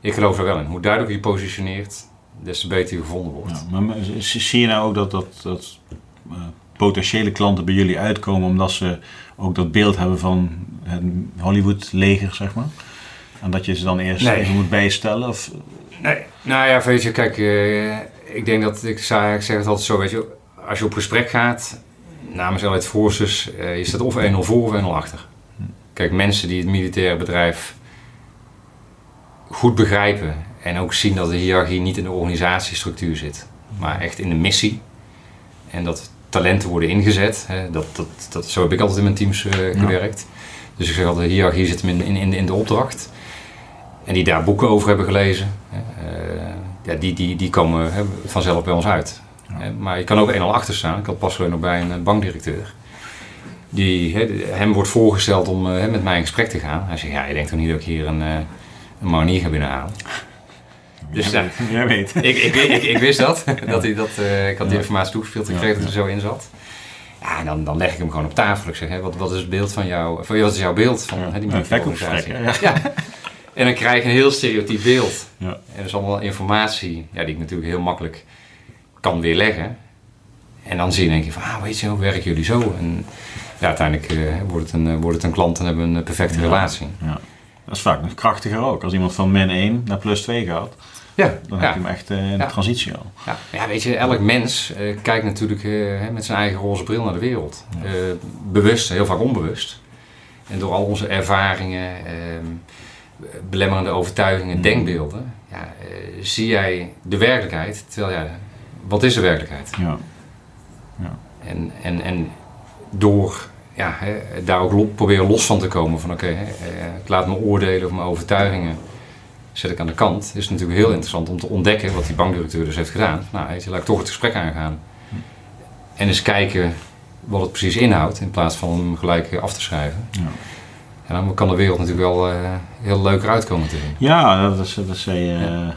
ik geloof er wel in. Hoe duidelijker je positioneert, des te beter je gevonden wordt. Ja, maar zie je nou ook dat, dat, dat potentiële klanten bij jullie uitkomen omdat ze ook dat beeld hebben van het Hollywood-leger, zeg maar? En dat je ze dan eerst even moet bijstellen? Of? Nee, nou ja, weet je, kijk, uh, ik denk dat, ik, ik zeg het altijd zo, weet je, als je op gesprek gaat, namens Allied Forces, uh, je staat of 1-0 voor of 1-0 achter. Kijk, mensen die het militaire bedrijf goed begrijpen en ook zien dat de hiërarchie niet in de organisatiestructuur zit, maar echt in de missie. En dat talenten worden ingezet. Hè, dat, dat, dat, zo heb ik altijd in mijn teams uh, gewerkt. Dus ik zeg altijd, de hiërarchie zit hem in, in, in de opdracht. En die daar boeken over hebben gelezen, uh, ja, die, die, die komen hè, vanzelf bij ons uit. Ja. Maar je kan ook 1-0 achter staan. Ik had pas nog bij een bankdirecteur. Die, he, hem wordt voorgesteld om met mij in gesprek te gaan. Hij zegt, ja, je denkt toch niet dat ik hier een, een manier ga binnenhalen? Dus jij, uh, jij weet. Ik, ik, ik, ik, wist dat. dat, hij, dat uh, ik had die informatie toegespeeld. Ik kreeg dat er zo in zat. Ja, en dan, dan leg ik hem gewoon op tafel. Ik zeg, hè, wat, wat is het beeld van jou? Van, wat is jouw beeld van ja, hè, die organisatie? Ja. ja. En dan krijg je een heel stereotyp beeld. Ja. En dat is allemaal informatie ja, die ik natuurlijk heel makkelijk kan weerleggen. En dan zie je denk je van, ah, weet je, hoe werken jullie zo? En ja, uiteindelijk uh, wordt, het een, wordt het een klant en hebben we een perfecte relatie. Ja. Dat is vaak nog krachtiger ook. Als iemand van min 1 naar plus 2 gaat, ja, dan heb je hem echt uh, in de transitie al. Ja. ja, weet je, elk mens uh, kijkt natuurlijk uh, met zijn eigen roze bril naar de wereld. bewust, heel vaak onbewust. En door al onze ervaringen, ehm, belemmerende overtuigingen, mm. denkbeelden, ja, zie jij de werkelijkheid. Terwijl ja, wat is de werkelijkheid? Ja. ja. En, en, en door ja, hè, daar ook lo proberen los van te komen van oké, okay, ik laat me oordelen of mijn overtuigingen zet ik aan de kant. is het natuurlijk heel interessant om te ontdekken wat die bankdirecteur dus heeft gedaan. Nou, je, laat ik toch het gesprek aangaan. En eens kijken wat het precies inhoudt, in plaats van hem gelijk af te schrijven. Ja. En dan kan de wereld natuurlijk wel uh, heel leuker uitkomen te zien. Ja, dat, is, dat zei uh, ja.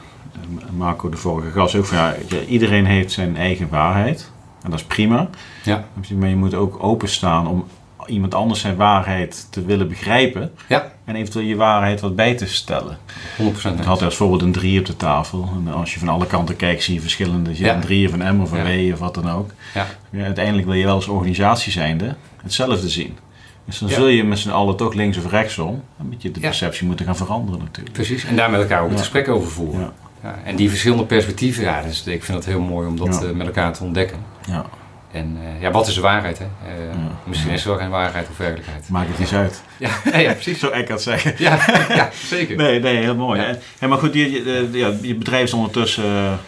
Marco de vorige gast ook. Van, ja, iedereen heeft zijn eigen waarheid. En dat is prima. Ja. Maar je moet ook openstaan om iemand anders zijn waarheid te willen begrijpen. Ja. En eventueel je waarheid wat bij te stellen. 100%. Ik had als voorbeeld een 3 op de tafel. En als je van alle kanten kijkt, zie je verschillende. Je ja. een 3 of een M of een ja. W of wat dan ook. Ja. uiteindelijk wil je wel als organisatie zijnde hetzelfde zien. Dus dan zul je met z'n allen toch links of rechtsom een beetje de perceptie moeten gaan veranderen natuurlijk. Precies, en daar met elkaar ook het gesprek over voeren. Ja. en die verschillende perspectieven, ja, dus ik vind het heel mooi om dat uh, met elkaar te ontdekken. Ja. En uh, ja, wat is de waarheid? Hè? Uh, ja. Misschien is er wel geen waarheid of werkelijkheid. Maakt het eens uit. Ja, ja, precies. Zo ik het zeggen. Ja, ja zeker. Nee, nee, heel mooi. Ja. Maar goed, je, je, ja, je bedrijf is ondertussen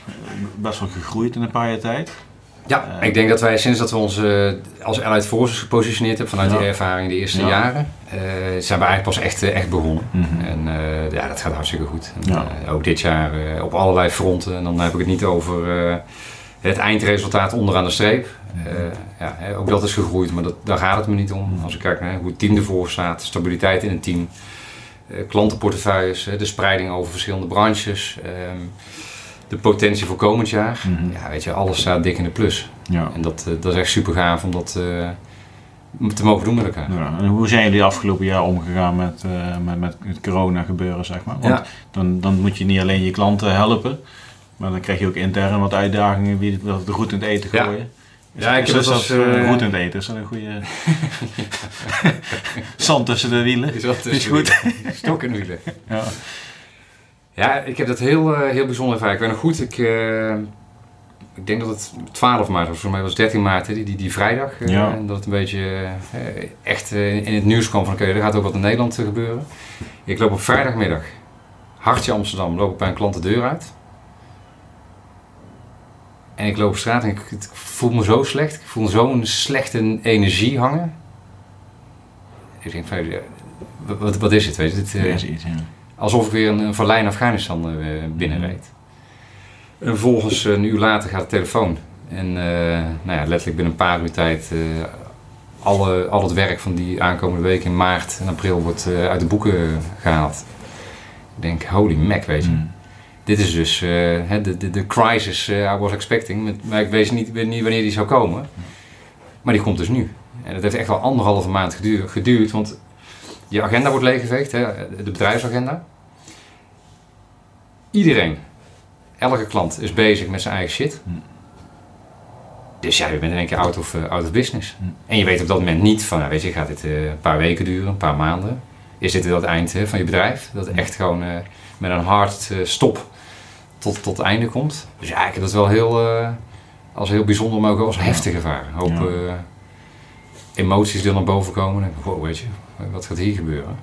best wel gegroeid in een paar jaar tijd. Ja, ik denk dat wij sinds dat we ons als Allied Forces gepositioneerd hebben vanuit die ervaring de eerste jaren, zijn we eigenlijk pas echt, echt begonnen. Mm -hmm. En ja, dat gaat hartstikke goed. En, ook dit jaar op allerlei fronten. En dan heb ik het niet over het eindresultaat onderaan de streep. Uh, ja, ook dat is gegroeid, maar dat, daar gaat het me niet om. Als ik kijk naar hoe het team ervoor staat, stabiliteit in het team, uh, klantenportefeuilles, de spreiding over verschillende branches, um, de potentie voor komend jaar. Mm -hmm. Ja, weet je, alles staat dik in de plus. Ja. En dat, uh, dat is echt super gaaf om dat te mogen doen met elkaar. Ja. En hoe zijn jullie afgelopen jaar omgegaan met, met, met het corona gebeuren, zeg maar? Want ja. dan, dan moet je niet alleen je klanten helpen, maar dan krijg je ook intern wat uitdagingen wie het goed in het eten gooien. Ja. Ja, ik heb dus dat als... Uh, goed in het eten, is dat een goede... Zand tussen de wielen. Is, dat is goed. Stok in de wielen. Ja. ja, ik heb dat heel, uh, heel bijzonder ervaren. Ik ben nog goed, ik, uh, ik denk dat het 12 maart was, voor mij was het 13 maart, die, die, die vrijdag. Ja. En dat het een beetje echt in het nieuws kwam van oké, okay, er gaat ook wat in Nederland gebeuren. Ik loop op vrijdagmiddag, hartje Amsterdam, loop ik bij een klant de deur uit. En ik loop op straat en ik, ik voel me zo slecht. Ik voel zo'n slechte energie hangen. Ik denk van, wat, wat is het? Weet je, dit, uh, is iets, ja. Alsof ik weer een, een verlijn Afghanistan uh, binnenreed. En vervolgens een uur later gaat de telefoon. En uh, nou ja, letterlijk binnen een paar uur tijd alle, al het werk van die aankomende week in maart en april wordt uit de boeken gehaald. Ik denk, holy mac, weet je. Mm dit is dus uh, de, de, de crisis uh, I was expecting. Maar ik weet niet, weet niet wanneer die zou komen. Maar die komt dus nu. En dat heeft echt wel anderhalve maand geduurd. geduurd want je agenda wordt leeggeveegd, hè, de bedrijfsagenda. Iedereen, elke klant is bezig met zijn eigen shit. Dus ja, je bent in één keer out of, uh, out of business. En je weet op dat moment niet van, nou, weet je, gaat dit een paar weken duren, een paar maanden. Is dit het eind van je bedrijf? Dat echt gewoon met een hard stop tot, tot het einde komt. Dus ja, ik heb dat wel heel, uh, als heel bijzonder, maar ook als heftig ervaren. Hoop, Ja. uh, emoties die naar boven komen. Ik, wow, weet je, wat gaat hier gebeuren?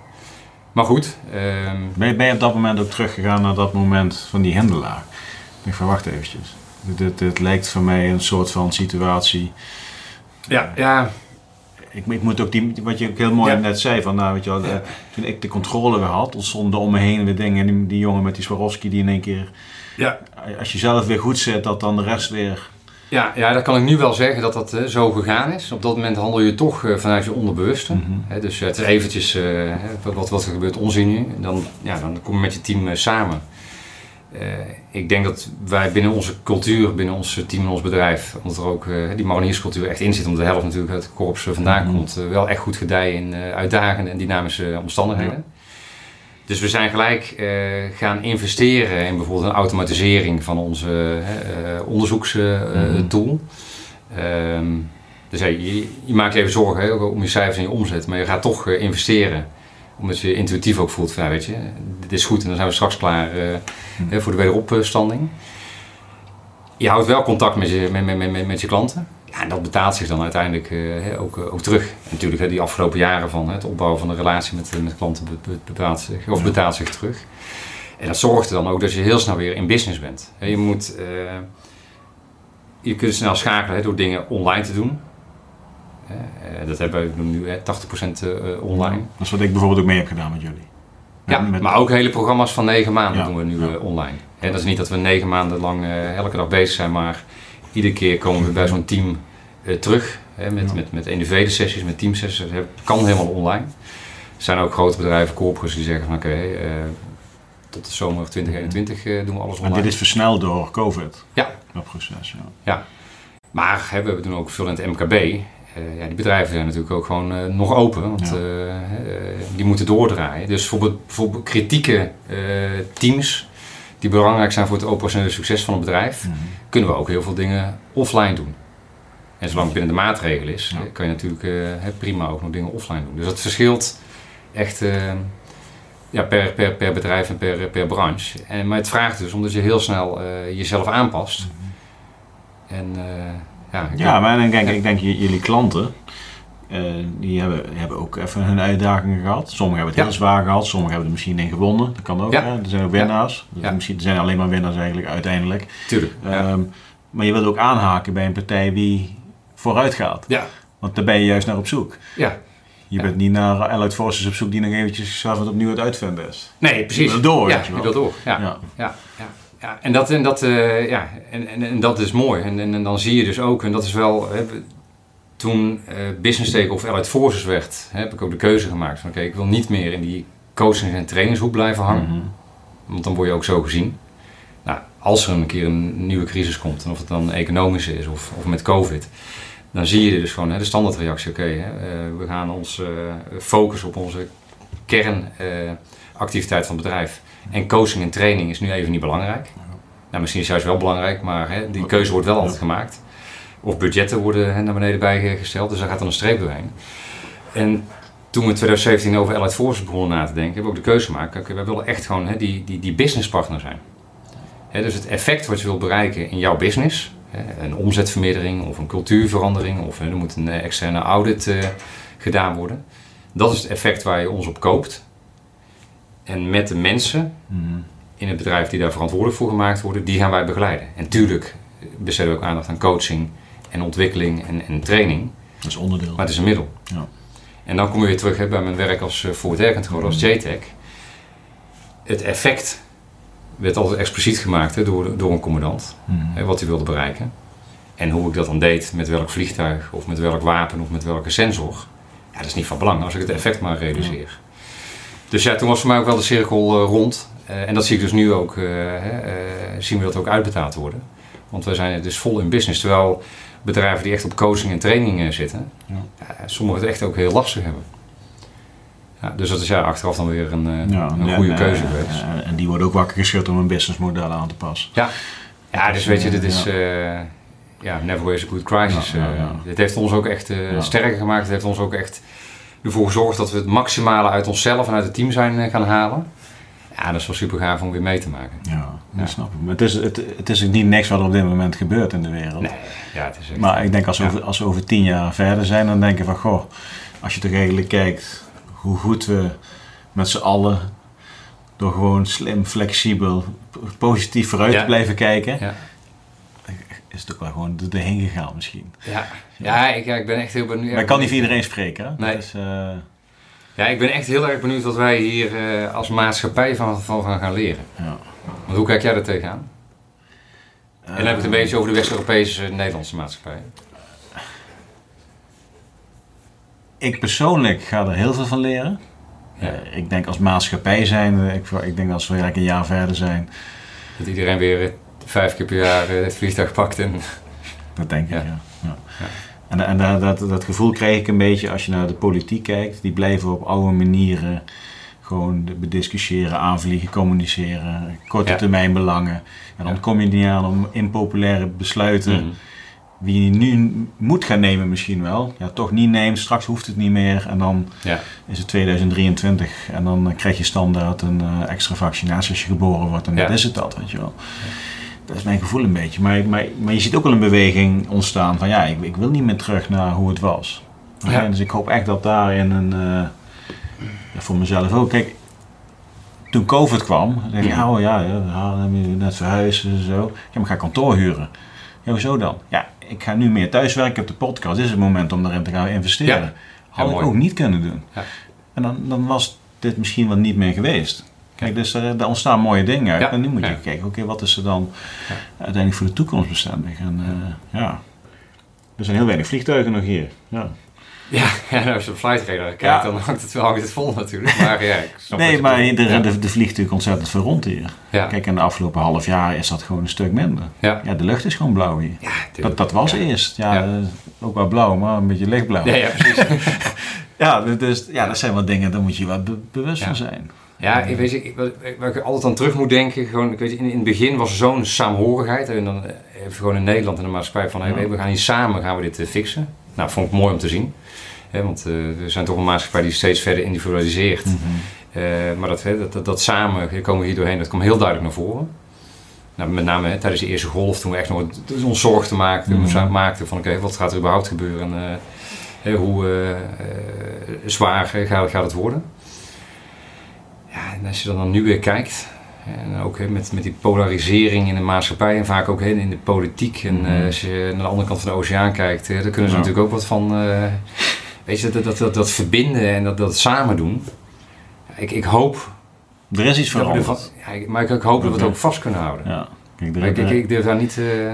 Maar goed. ehm, Ben je, ben je op dat moment ook teruggegaan naar dat moment van die hendelaar? Ik denk van wacht eventjes. Dit, dit, dit lijkt voor mij een soort van situatie. ja, ja, Ik, ik moet ook die, wat je ook heel mooi Ja. net zei, van nou weet je wel, eh, toen ik de controle weer had, ontstonden om me heen weer dingen. En die, die jongen met die Swarovski die in één keer, ja. als je zelf weer goed zit, dat dan de rest weer... Ja, ja, dat kan ik nu wel zeggen dat dat eh, zo gegaan is. Op dat moment handel je toch eh, vanuit je onderbewuste. Mhm. Hè, dus eh, het is eventjes eh, wat, wat, er gebeurt, onzin nu. En Dan, ja, dan kom je met je team eh, samen. Eh, ik denk dat wij binnen onze cultuur, binnen ons team en ons bedrijf, omdat er ook eh, die marinierscultuur echt in zit, omdat de helft natuurlijk uit het korps eh, vandaan Mhm. komt, wel echt goed gedijen in uitdagende en dynamische omstandigheden. Dus we zijn gelijk gaan investeren in bijvoorbeeld een automatisering van onze onderzoekstool. Ehm, dus hey, je, je maakt even zorgen hè, om je cijfers en je omzet, maar je gaat toch investeren. Omdat je intuïtief ook voelt van, weet je, dit is goed en dan zijn we straks klaar eh, hè, voor de wederopstanding. Je houdt wel contact met je, met, met, met, met je klanten. Ja, en dat betaalt zich dan uiteindelijk eh, ook, eh, ook terug. En natuurlijk, hè, die afgelopen jaren van het opbouwen van de relatie met, met klanten be- be- betaalt zich, of betaalt zich terug. En dat zorgt er dan ook dat je heel snel weer in business bent. Je moet, je kunt snel schakelen hè, door dingen online te doen. Eh, dat hebben we nu hè, 80% eh, online. Dat is wat ik bijvoorbeeld ook mee heb gedaan met jullie. Ja, Met- maar ook hele programma's van negen maanden Ja, doen we nu ja. eh, online. Hè, dat is niet dat we negen maanden lang eh, elke dag bezig zijn, maar iedere keer komen we bij zo'n team eh, terug. Hè, met, Ja. met, met individuele sessies, met teamsessies. Dat kan helemaal online. Er zijn ook grote bedrijven, corporates, die zeggen van oké, eh, tot de zomer 2021 eh, doen we alles En online. dit is versneld door COVID. Ja. Dat proces, ja. Maar hè, we doen ook veel in het MKB. Eh, ja, die bedrijven zijn natuurlijk ook gewoon eh, nog open, want eh, die moeten doordraaien. Dus voor, be- voor be- kritieke teams die belangrijk zijn voor het operationele succes van een bedrijf, Mhm. kunnen we ook heel veel dingen offline doen. En zolang het binnen de maatregelen is, Ja. kan je natuurlijk prima ook nog dingen offline doen. Dus dat verschilt echt ja, per, per, per bedrijf en per, per branche. En, maar het vraagt dus omdat je heel snel jezelf aanpast. En eh, ja, Ja, maar ik denk, ik denk jullie klanten, eh, die hebben, hebben ook even hun uitdagingen gehad. Sommigen hebben het Ja. heel zwaar gehad, sommigen hebben er misschien in gewonnen. Dat kan ook, Ja. hè? er zijn ook winnaars. Dus misschien, er zijn alleen maar winnaars eigenlijk uiteindelijk. tuurlijk. Ehm, maar je wilt ook aanhaken bij een partij die vooruit gaat. ja. Want daar ben je juist naar op zoek. ja. Je bent niet naar Allied Forces op zoek die nog eventjes zichzelf wat opnieuw het uitvinden is. Nee, precies. Je door, ja, je door. Ja. Ja. Ja. En, dat, en, dat, eh, ja. En, en, en dat is mooi. En, en, en dan zie je dus ook, en dat is wel, hè, toen eh Business Take of Allied Forces werd, hè, heb ik ook de keuze gemaakt van oké, ik wil niet meer in die coaching- en trainingshoek blijven hangen. Mhm. Want dan word je ook zo gezien. Nou, als er een keer een nieuwe crisis komt, en of het dan economische is of, of met COVID, dan zie je dus gewoon hè, de standaardreactie. Oké, eh, we gaan ons focussen op onze kernactiviteit van het bedrijf. En coaching en training is nu even niet belangrijk. Nou, misschien is het juist wel belangrijk, maar hè, die keuze wordt wel altijd gemaakt. Of budgetten worden hè, naar beneden bijgesteld, dus daar gaat dan een streep doorheen. En toen we in 2017 over Allied Forces begonnen na te denken, hebben we ook de keuze gemaakt. Oké, wij willen echt gewoon hè, die, die, die businesspartner zijn. Hè, dus het effect wat je wilt bereiken in jouw business, hè, een omzetvermeerdering of een cultuurverandering of hè, er moet een eh, externe audit eh, gedaan worden. Dat is het effect waar je ons op koopt. En met de mensen Mhm. in het bedrijf die daar verantwoordelijk voor gemaakt worden, die gaan wij begeleiden. En tuurlijk besteden we ook aandacht aan coaching en ontwikkeling en, en training, Dat is onderdeel. maar het is een middel. Ja. En dan kom je weer terug hè, bij mijn werk als uh, Air Control, als JTEC. Het effect werd altijd expliciet gemaakt hè, door, door een commandant, Mhm. hè, wat hij wilde bereiken. En hoe ik dat dan deed, met welk vliegtuig of met welk wapen of met welke sensor, ja, dat is niet van belang als ik het effect maar reduceer. Dus ja, toen was voor mij ook wel de cirkel eh, rond. Eh, en dat zie ik dus nu ook, eh, zien we dat ook uitbetaald worden. Want wij zijn dus vol in business. Terwijl bedrijven die echt op coaching en training zitten, Ja. ja, sommigen het echt ook heel lastig hebben. Ja, dus dat is ja, achteraf dan weer een, Ja, een en- goede en, keuze geweest. En, en die worden ook wakker geschud om een businessmodel aan te passen. Ja, dus weet je, dit Ja. is eh, ja, never waste a good crisis. Ja, ja, ja. dit heeft ons ook echt Ja. sterker gemaakt. Het heeft ons ook echt ervoor gezorgd dat we het maximale uit onszelf en uit het team zijn eh, gaan halen. Ja, dat is wel super gaaf om weer mee te maken. Ja, dat snap ik. Maar het is, het, het is niet niks wat er op dit moment gebeurt in de wereld. Nee, ja, het is echt... Maar ik denk als we, Ja. over, als we over tien jaar verder zijn, dan denk je van goh, als je toch eigenlijk kijkt hoe goed we met z'n allen door gewoon slim, flexibel, positief vooruit Ja. te blijven kijken, Ja. Is het ook wel gewoon er- erheen gegaan misschien. Ja, ja, ik, ja, ik ben echt heel benieuwd. maar ik kan niet voor iedereen spreken. Hè? Nee. Dat is, eh, Ja, ik ben echt heel erg benieuwd wat wij hier eh, als maatschappij van, van, gaan leren. ja. Want hoe kijk jij er tegenaan? en dan heb ik het een beetje over de West-Europese Nederlandse maatschappij. Ik persoonlijk ga er heel veel van leren. Ja. Eh, ik denk als maatschappij zijn, ik, ik denk dat als we eigenlijk een jaar verder zijn, Dat iedereen weer vijf keer per jaar eh, het vliegtuig pakt en... Dat denk ik, Ja. ja. En, en dat, dat, dat gevoel krijg ik een beetje als je naar de politiek kijkt. Die blijven op oude manieren gewoon bediscussiëren, aanvliegen, communiceren, korte Ja. termijn belangen. En dan kom je niet aan om impopulaire besluiten, Mhm. wie je nu moet gaan nemen misschien wel. Ja, toch niet neemt, straks hoeft het niet meer. En dan is het 2023 en dan eh, krijg je standaard een eh, extra vaccinatie als je geboren wordt. En dat is het dat, weet je wel. Dat is mijn gevoel een beetje. Maar, maar, maar je ziet ook wel een beweging ontstaan van ja, ik, ik wil niet meer terug naar hoe het was. Ja. Dus ik hoop echt dat daarin een, eh, ja, voor mezelf ook. Kijk, toen COVID kwam, dan dacht ik, Mhm. oh ja, ja, ja, dan moet je net verhuizen en zo. Ja, maar ik ga kantoor huren. Ja, hoezo dan? Ja, ik ga nu meer thuiswerken op de podcast. Dit is het moment om daarin te gaan investeren. Ja. Had ik mooi. ook niet kunnen doen. Ja. En dan, dan was dit misschien wel niet meer geweest. Kijk, dus er, er ontstaan mooie dingen uit. Ja. En nu moet je Ja. kijken, oké, wat is er dan uiteindelijk voor de toekomst bestendig? En eh, ja, er zijn heel weinig vliegtuigen nog hier. Ja. Ja, ja nou, als je op flight radar kijkt, Ja. dan hangt het, wel- hangt het vol natuurlijk. Maar ja, ik snap wat Nee, maar er, ja. er, er vliegt natuurlijk ontzettend veel rond hier. Ja. Kijk, in de afgelopen half jaar is dat gewoon een stuk minder. Ja. De lucht is gewoon blauw hier. Dat, dat was eerst. Ja, eh, ook wel blauw, maar een beetje lichtblauw. Ja, ja, precies. Ja, dus ja, dat zijn wel dingen, daar moet je wat be- bewust van zijn. Ja, ik weet je, ik, waar ik altijd aan terug moet denken, gewoon, ik weet, in, in het begin was er zo'n saamhorigheid. En dan eh, even gewoon in Nederland in de maatschappij van, hey, Ja. we gaan hier samen gaan we dit eh, fixen. Nou, vond ik mooi om te zien. Hè, want eh, we zijn toch een maatschappij die steeds verder individualiseert. Eh, maar dat, hè, dat, dat, dat samen komen we hier doorheen, dat komt heel duidelijk naar voren. Nou, met name hè, tijdens de eerste golf, toen we echt nog wat- ons zorgen maakten, Mhm. maakten van oké, wat gaat er überhaupt gebeuren? En, eh, hè, hoe eh, eh, zwaar eh, gaat, gaat het worden? Ja, en als je dan nu weer kijkt, en ook hè, met, met die polarisering in de maatschappij en vaak ook hè, in de politiek. En eh, Mhm. als je naar de andere kant van de oceaan kijkt, hè, daar kunnen ze Ja. natuurlijk ook wat van. eh, weet je, dat, dat, dat, dat verbinden en dat, dat samen doen. Ik, ik hoop. Er is iets veranderd. ja, maar ik, ik hoop dat we het ook vast kunnen houden. Ja. Kijk, er, ik, ik, ik durf daar niet. eh,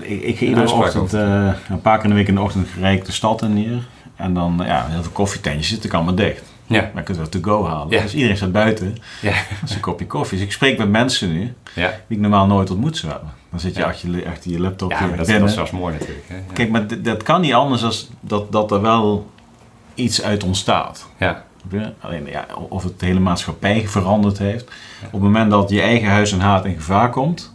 ik, ik ga iedere ochtend, eh, een paar keer in de week in de ochtend rijd ik de stad in hier. En dan, ja, heel veel koffietentjes zitten allemaal dicht. Ja, Maar je kunt dat to go halen. Ja. Dus iedereen staat buiten. ja, Dat is een kopje koffie. Dus ik spreek met mensen nu, ja. die ik normaal nooit ontmoet zou hebben. Dan zit je achter, je, achter je laptop ja dat, is zelfs mooi natuurlijk. Hè? Ja. Kijk, maar d- dat kan niet anders dan dat, dat er wel iets uit ontstaat. ja? Alleen ja, of het de hele maatschappij veranderd heeft. Op het moment dat je eigen huis en haat in gevaar komt,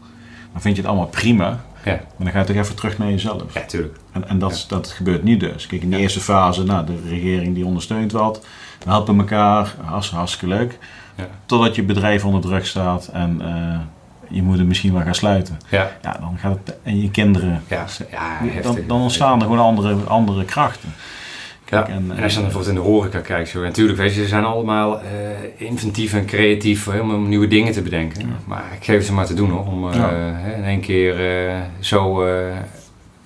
dan vind je het allemaal prima. Ja, Maar dan ga je toch even terug naar jezelf. ja, tuurlijk. En, en dat, dat gebeurt nu dus. Kijk, in de eerste fase, nou, de regering die ondersteunt wat. We helpen elkaar, hartst- hartstikke leuk. Ja. Totdat je bedrijf onder druk staat en eh, je moet het misschien wel gaan sluiten. Ja, Ja, dan gaat het, en je kinderen, ja, ja dan, heftig. dan ontstaan er gewoon andere, andere krachten. Ja, en, en, als je dan bijvoorbeeld in de horeca kijkt, zo, natuurlijk, weet je, ze zijn allemaal eh, inventief en creatief hè, om nieuwe dingen te bedenken. Maar ik geef ze maar te doen hoor, om eh, Ja. in één keer eh, zo eh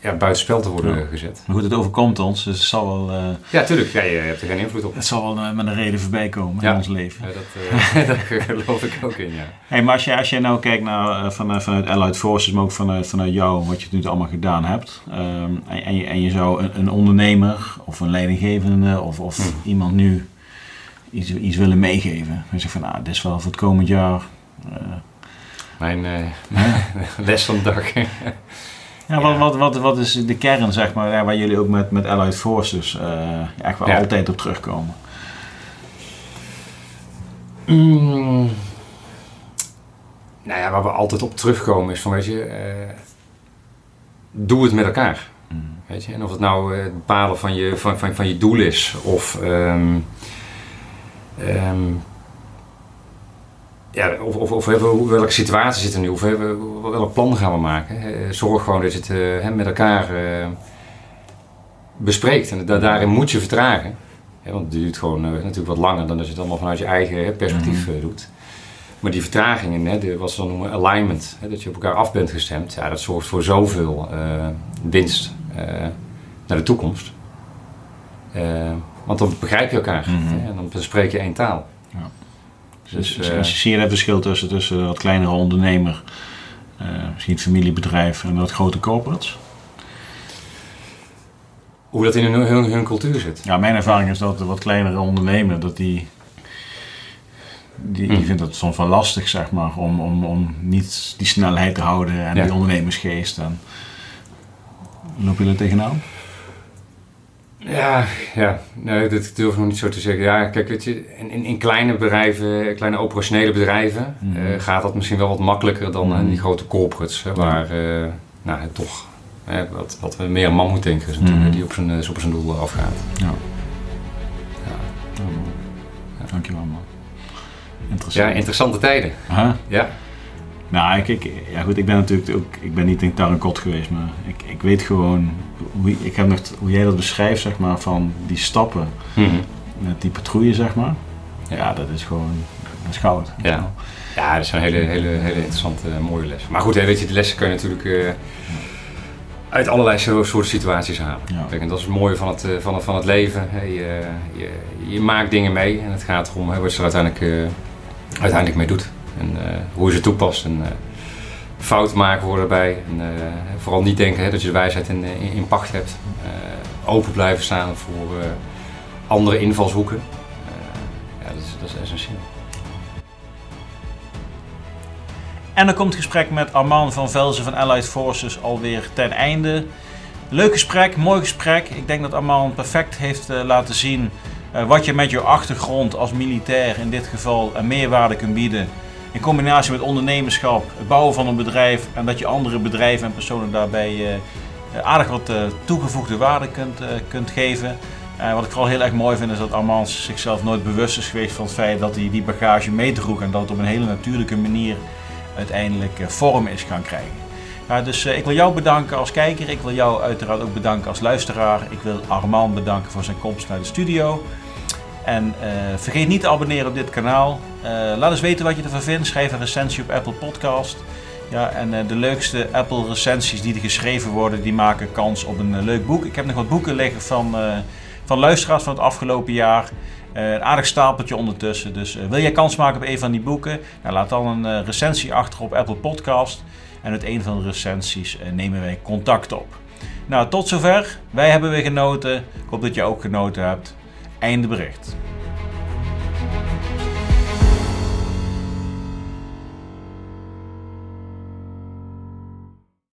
ja, buitenspel te worden Ja. gezet. Maar goed, het overkomt ons, dus het zal wel, eh, Ja, tuurlijk, ja, je hebt er geen invloed op. het zal wel eh, met een reden voorbij komen Ja. in ons leven. Ja, dat, eh, dat geloof ik ook in, ja. Hey, maar als je nou kijkt naar, eh, vanuit, Allied Forces, maar ook vanuit, vanuit jou, wat je nu allemaal gedaan hebt. ehm, en, en, je, en je zou een, een ondernemer of een leidinggevende of, of Hmm. iemand nu iets, iets willen meegeven. Dan zeg van, nou, dit is wel voor het komend jaar. eh, Mijn eh, les van de dag. Ja, wat, wat, wat, wat is de kern, zeg maar, waar jullie ook met, met Allied Forces echt wel altijd op terugkomen? Mm. Nou ja, waar we altijd op terugkomen is van, weet je, eh, doe het met elkaar. Weet je? En of het nou eh, het bepalen van je, van, van, van je doel is, of ehm, ja, of, of, of welke situatie zit er nu? Of welk plan gaan we maken? Zorg gewoon dat je het met elkaar bespreekt. En daarin moet je vertragen. want het duurt gewoon natuurlijk wat langer dan als je het allemaal vanuit je eigen perspectief mhm. doet. Maar die vertragingen, hè, de, wat ze dan noemen alignment, hè, dat je op elkaar af bent gestemd, ja, dat zorgt voor zoveel uh, winst uh, naar de toekomst. Uh, want dan begrijp je elkaar mm -hmm. hè, en dan spreek je één taal. Ja. Dus, dus, dus zie je het verschil tussen, tussen wat kleinere ondernemer, misschien familiebedrijf en wat grote corporates? Hoe dat in hun, hun, hun, cultuur zit? Ja, mijn ervaring is dat de wat kleinere ondernemer, dat die die, die hm. vindt het soms wel lastig, zeg maar, om, om, om niet die snelheid te houden en die ondernemersgeest. En, loop je er tegenaan? Ja, ja. Nee, dat durf ik nog niet zo te zeggen. Ja, kijk, weet je, in, in kleine bedrijven, kleine operationele bedrijven, eh, gaat dat misschien wel wat makkelijker dan in hm. die grote corporates, hè, waar uh, nou, toch wat, wat meer een man moet denken, is natuurlijk, die op zijn, op zijn doel afgaat. Ja. Ja. ja. Dankjewel, man. Interessant. Ja, interessante tijden. Aha. Ja. Nou, ik, ik, ja goed, ik ben natuurlijk ook, ik ben niet in Tarankot geweest, maar ik, ik weet gewoon, hoe, ik heb nog, hoe jij dat beschrijft, zeg maar, van die stappen mhm. met die patrouille, zeg maar. Ja, dat is gewoon, dat is goud. Ja. ja, dat zijn hele, hele, hele interessante, mooie lessen. Maar goed, weet je, de lessen kun je natuurlijk uh, uit allerlei soorten situaties halen. Ja. Kijk, en dat is het mooie van het, uh, van, het, van het leven. Je, je maakt dingen mee en het gaat erom hè, wat je er uiteindelijk uiteindelijk mee doet. En uh, hoe je ze toepast. En, uh, fout maken worden erbij. En, uh, vooral niet denken hè, dat je de wijsheid in, in, pacht hebt. open blijven staan voor andere invalshoeken. ja, dat is, dat is essentieel. En dan komt het gesprek met Armand van Velzen van Allied Forces alweer ten einde. Leuk gesprek, mooi gesprek. Ik denk dat Armand perfect heeft laten zien eh, wat je met je achtergrond als militair in dit geval een meerwaarde kunt bieden. In combinatie met ondernemerschap, het bouwen van een bedrijf en dat je andere bedrijven en personen daarbij eh, eh, aardig wat toegevoegde waarde kunt, kunt geven. wat ik vooral heel erg mooi vind is dat Armand zichzelf nooit bewust is geweest van het feit dat hij die bagage meedroeg en dat het op een hele natuurlijke manier uiteindelijk vorm is gaan krijgen. Dus ik wil jou bedanken als kijker. Ik wil jou uiteraard ook bedanken als luisteraar. Ik wil Armand bedanken voor zijn komst naar de studio. En vergeet niet te abonneren op dit kanaal. Uh, laat eens weten wat je ervan vindt. Schrijf een recensie op Apple Podcast. Ja, en uh, de leukste Apple recensies die er geschreven worden, die maken kans op een leuk boek. Ik heb nog wat boeken liggen van, van luisteraars van het afgelopen jaar. een aardig stapeltje ondertussen. Dus wil jij kans maken op een van die boeken? Nou, laat dan een recensie achter op Apple Podcast. En uit een van de recensies nemen wij contact op. Nou, tot zover. Wij hebben weer genoten. Ik hoop dat je ook genoten hebt. Einde bericht.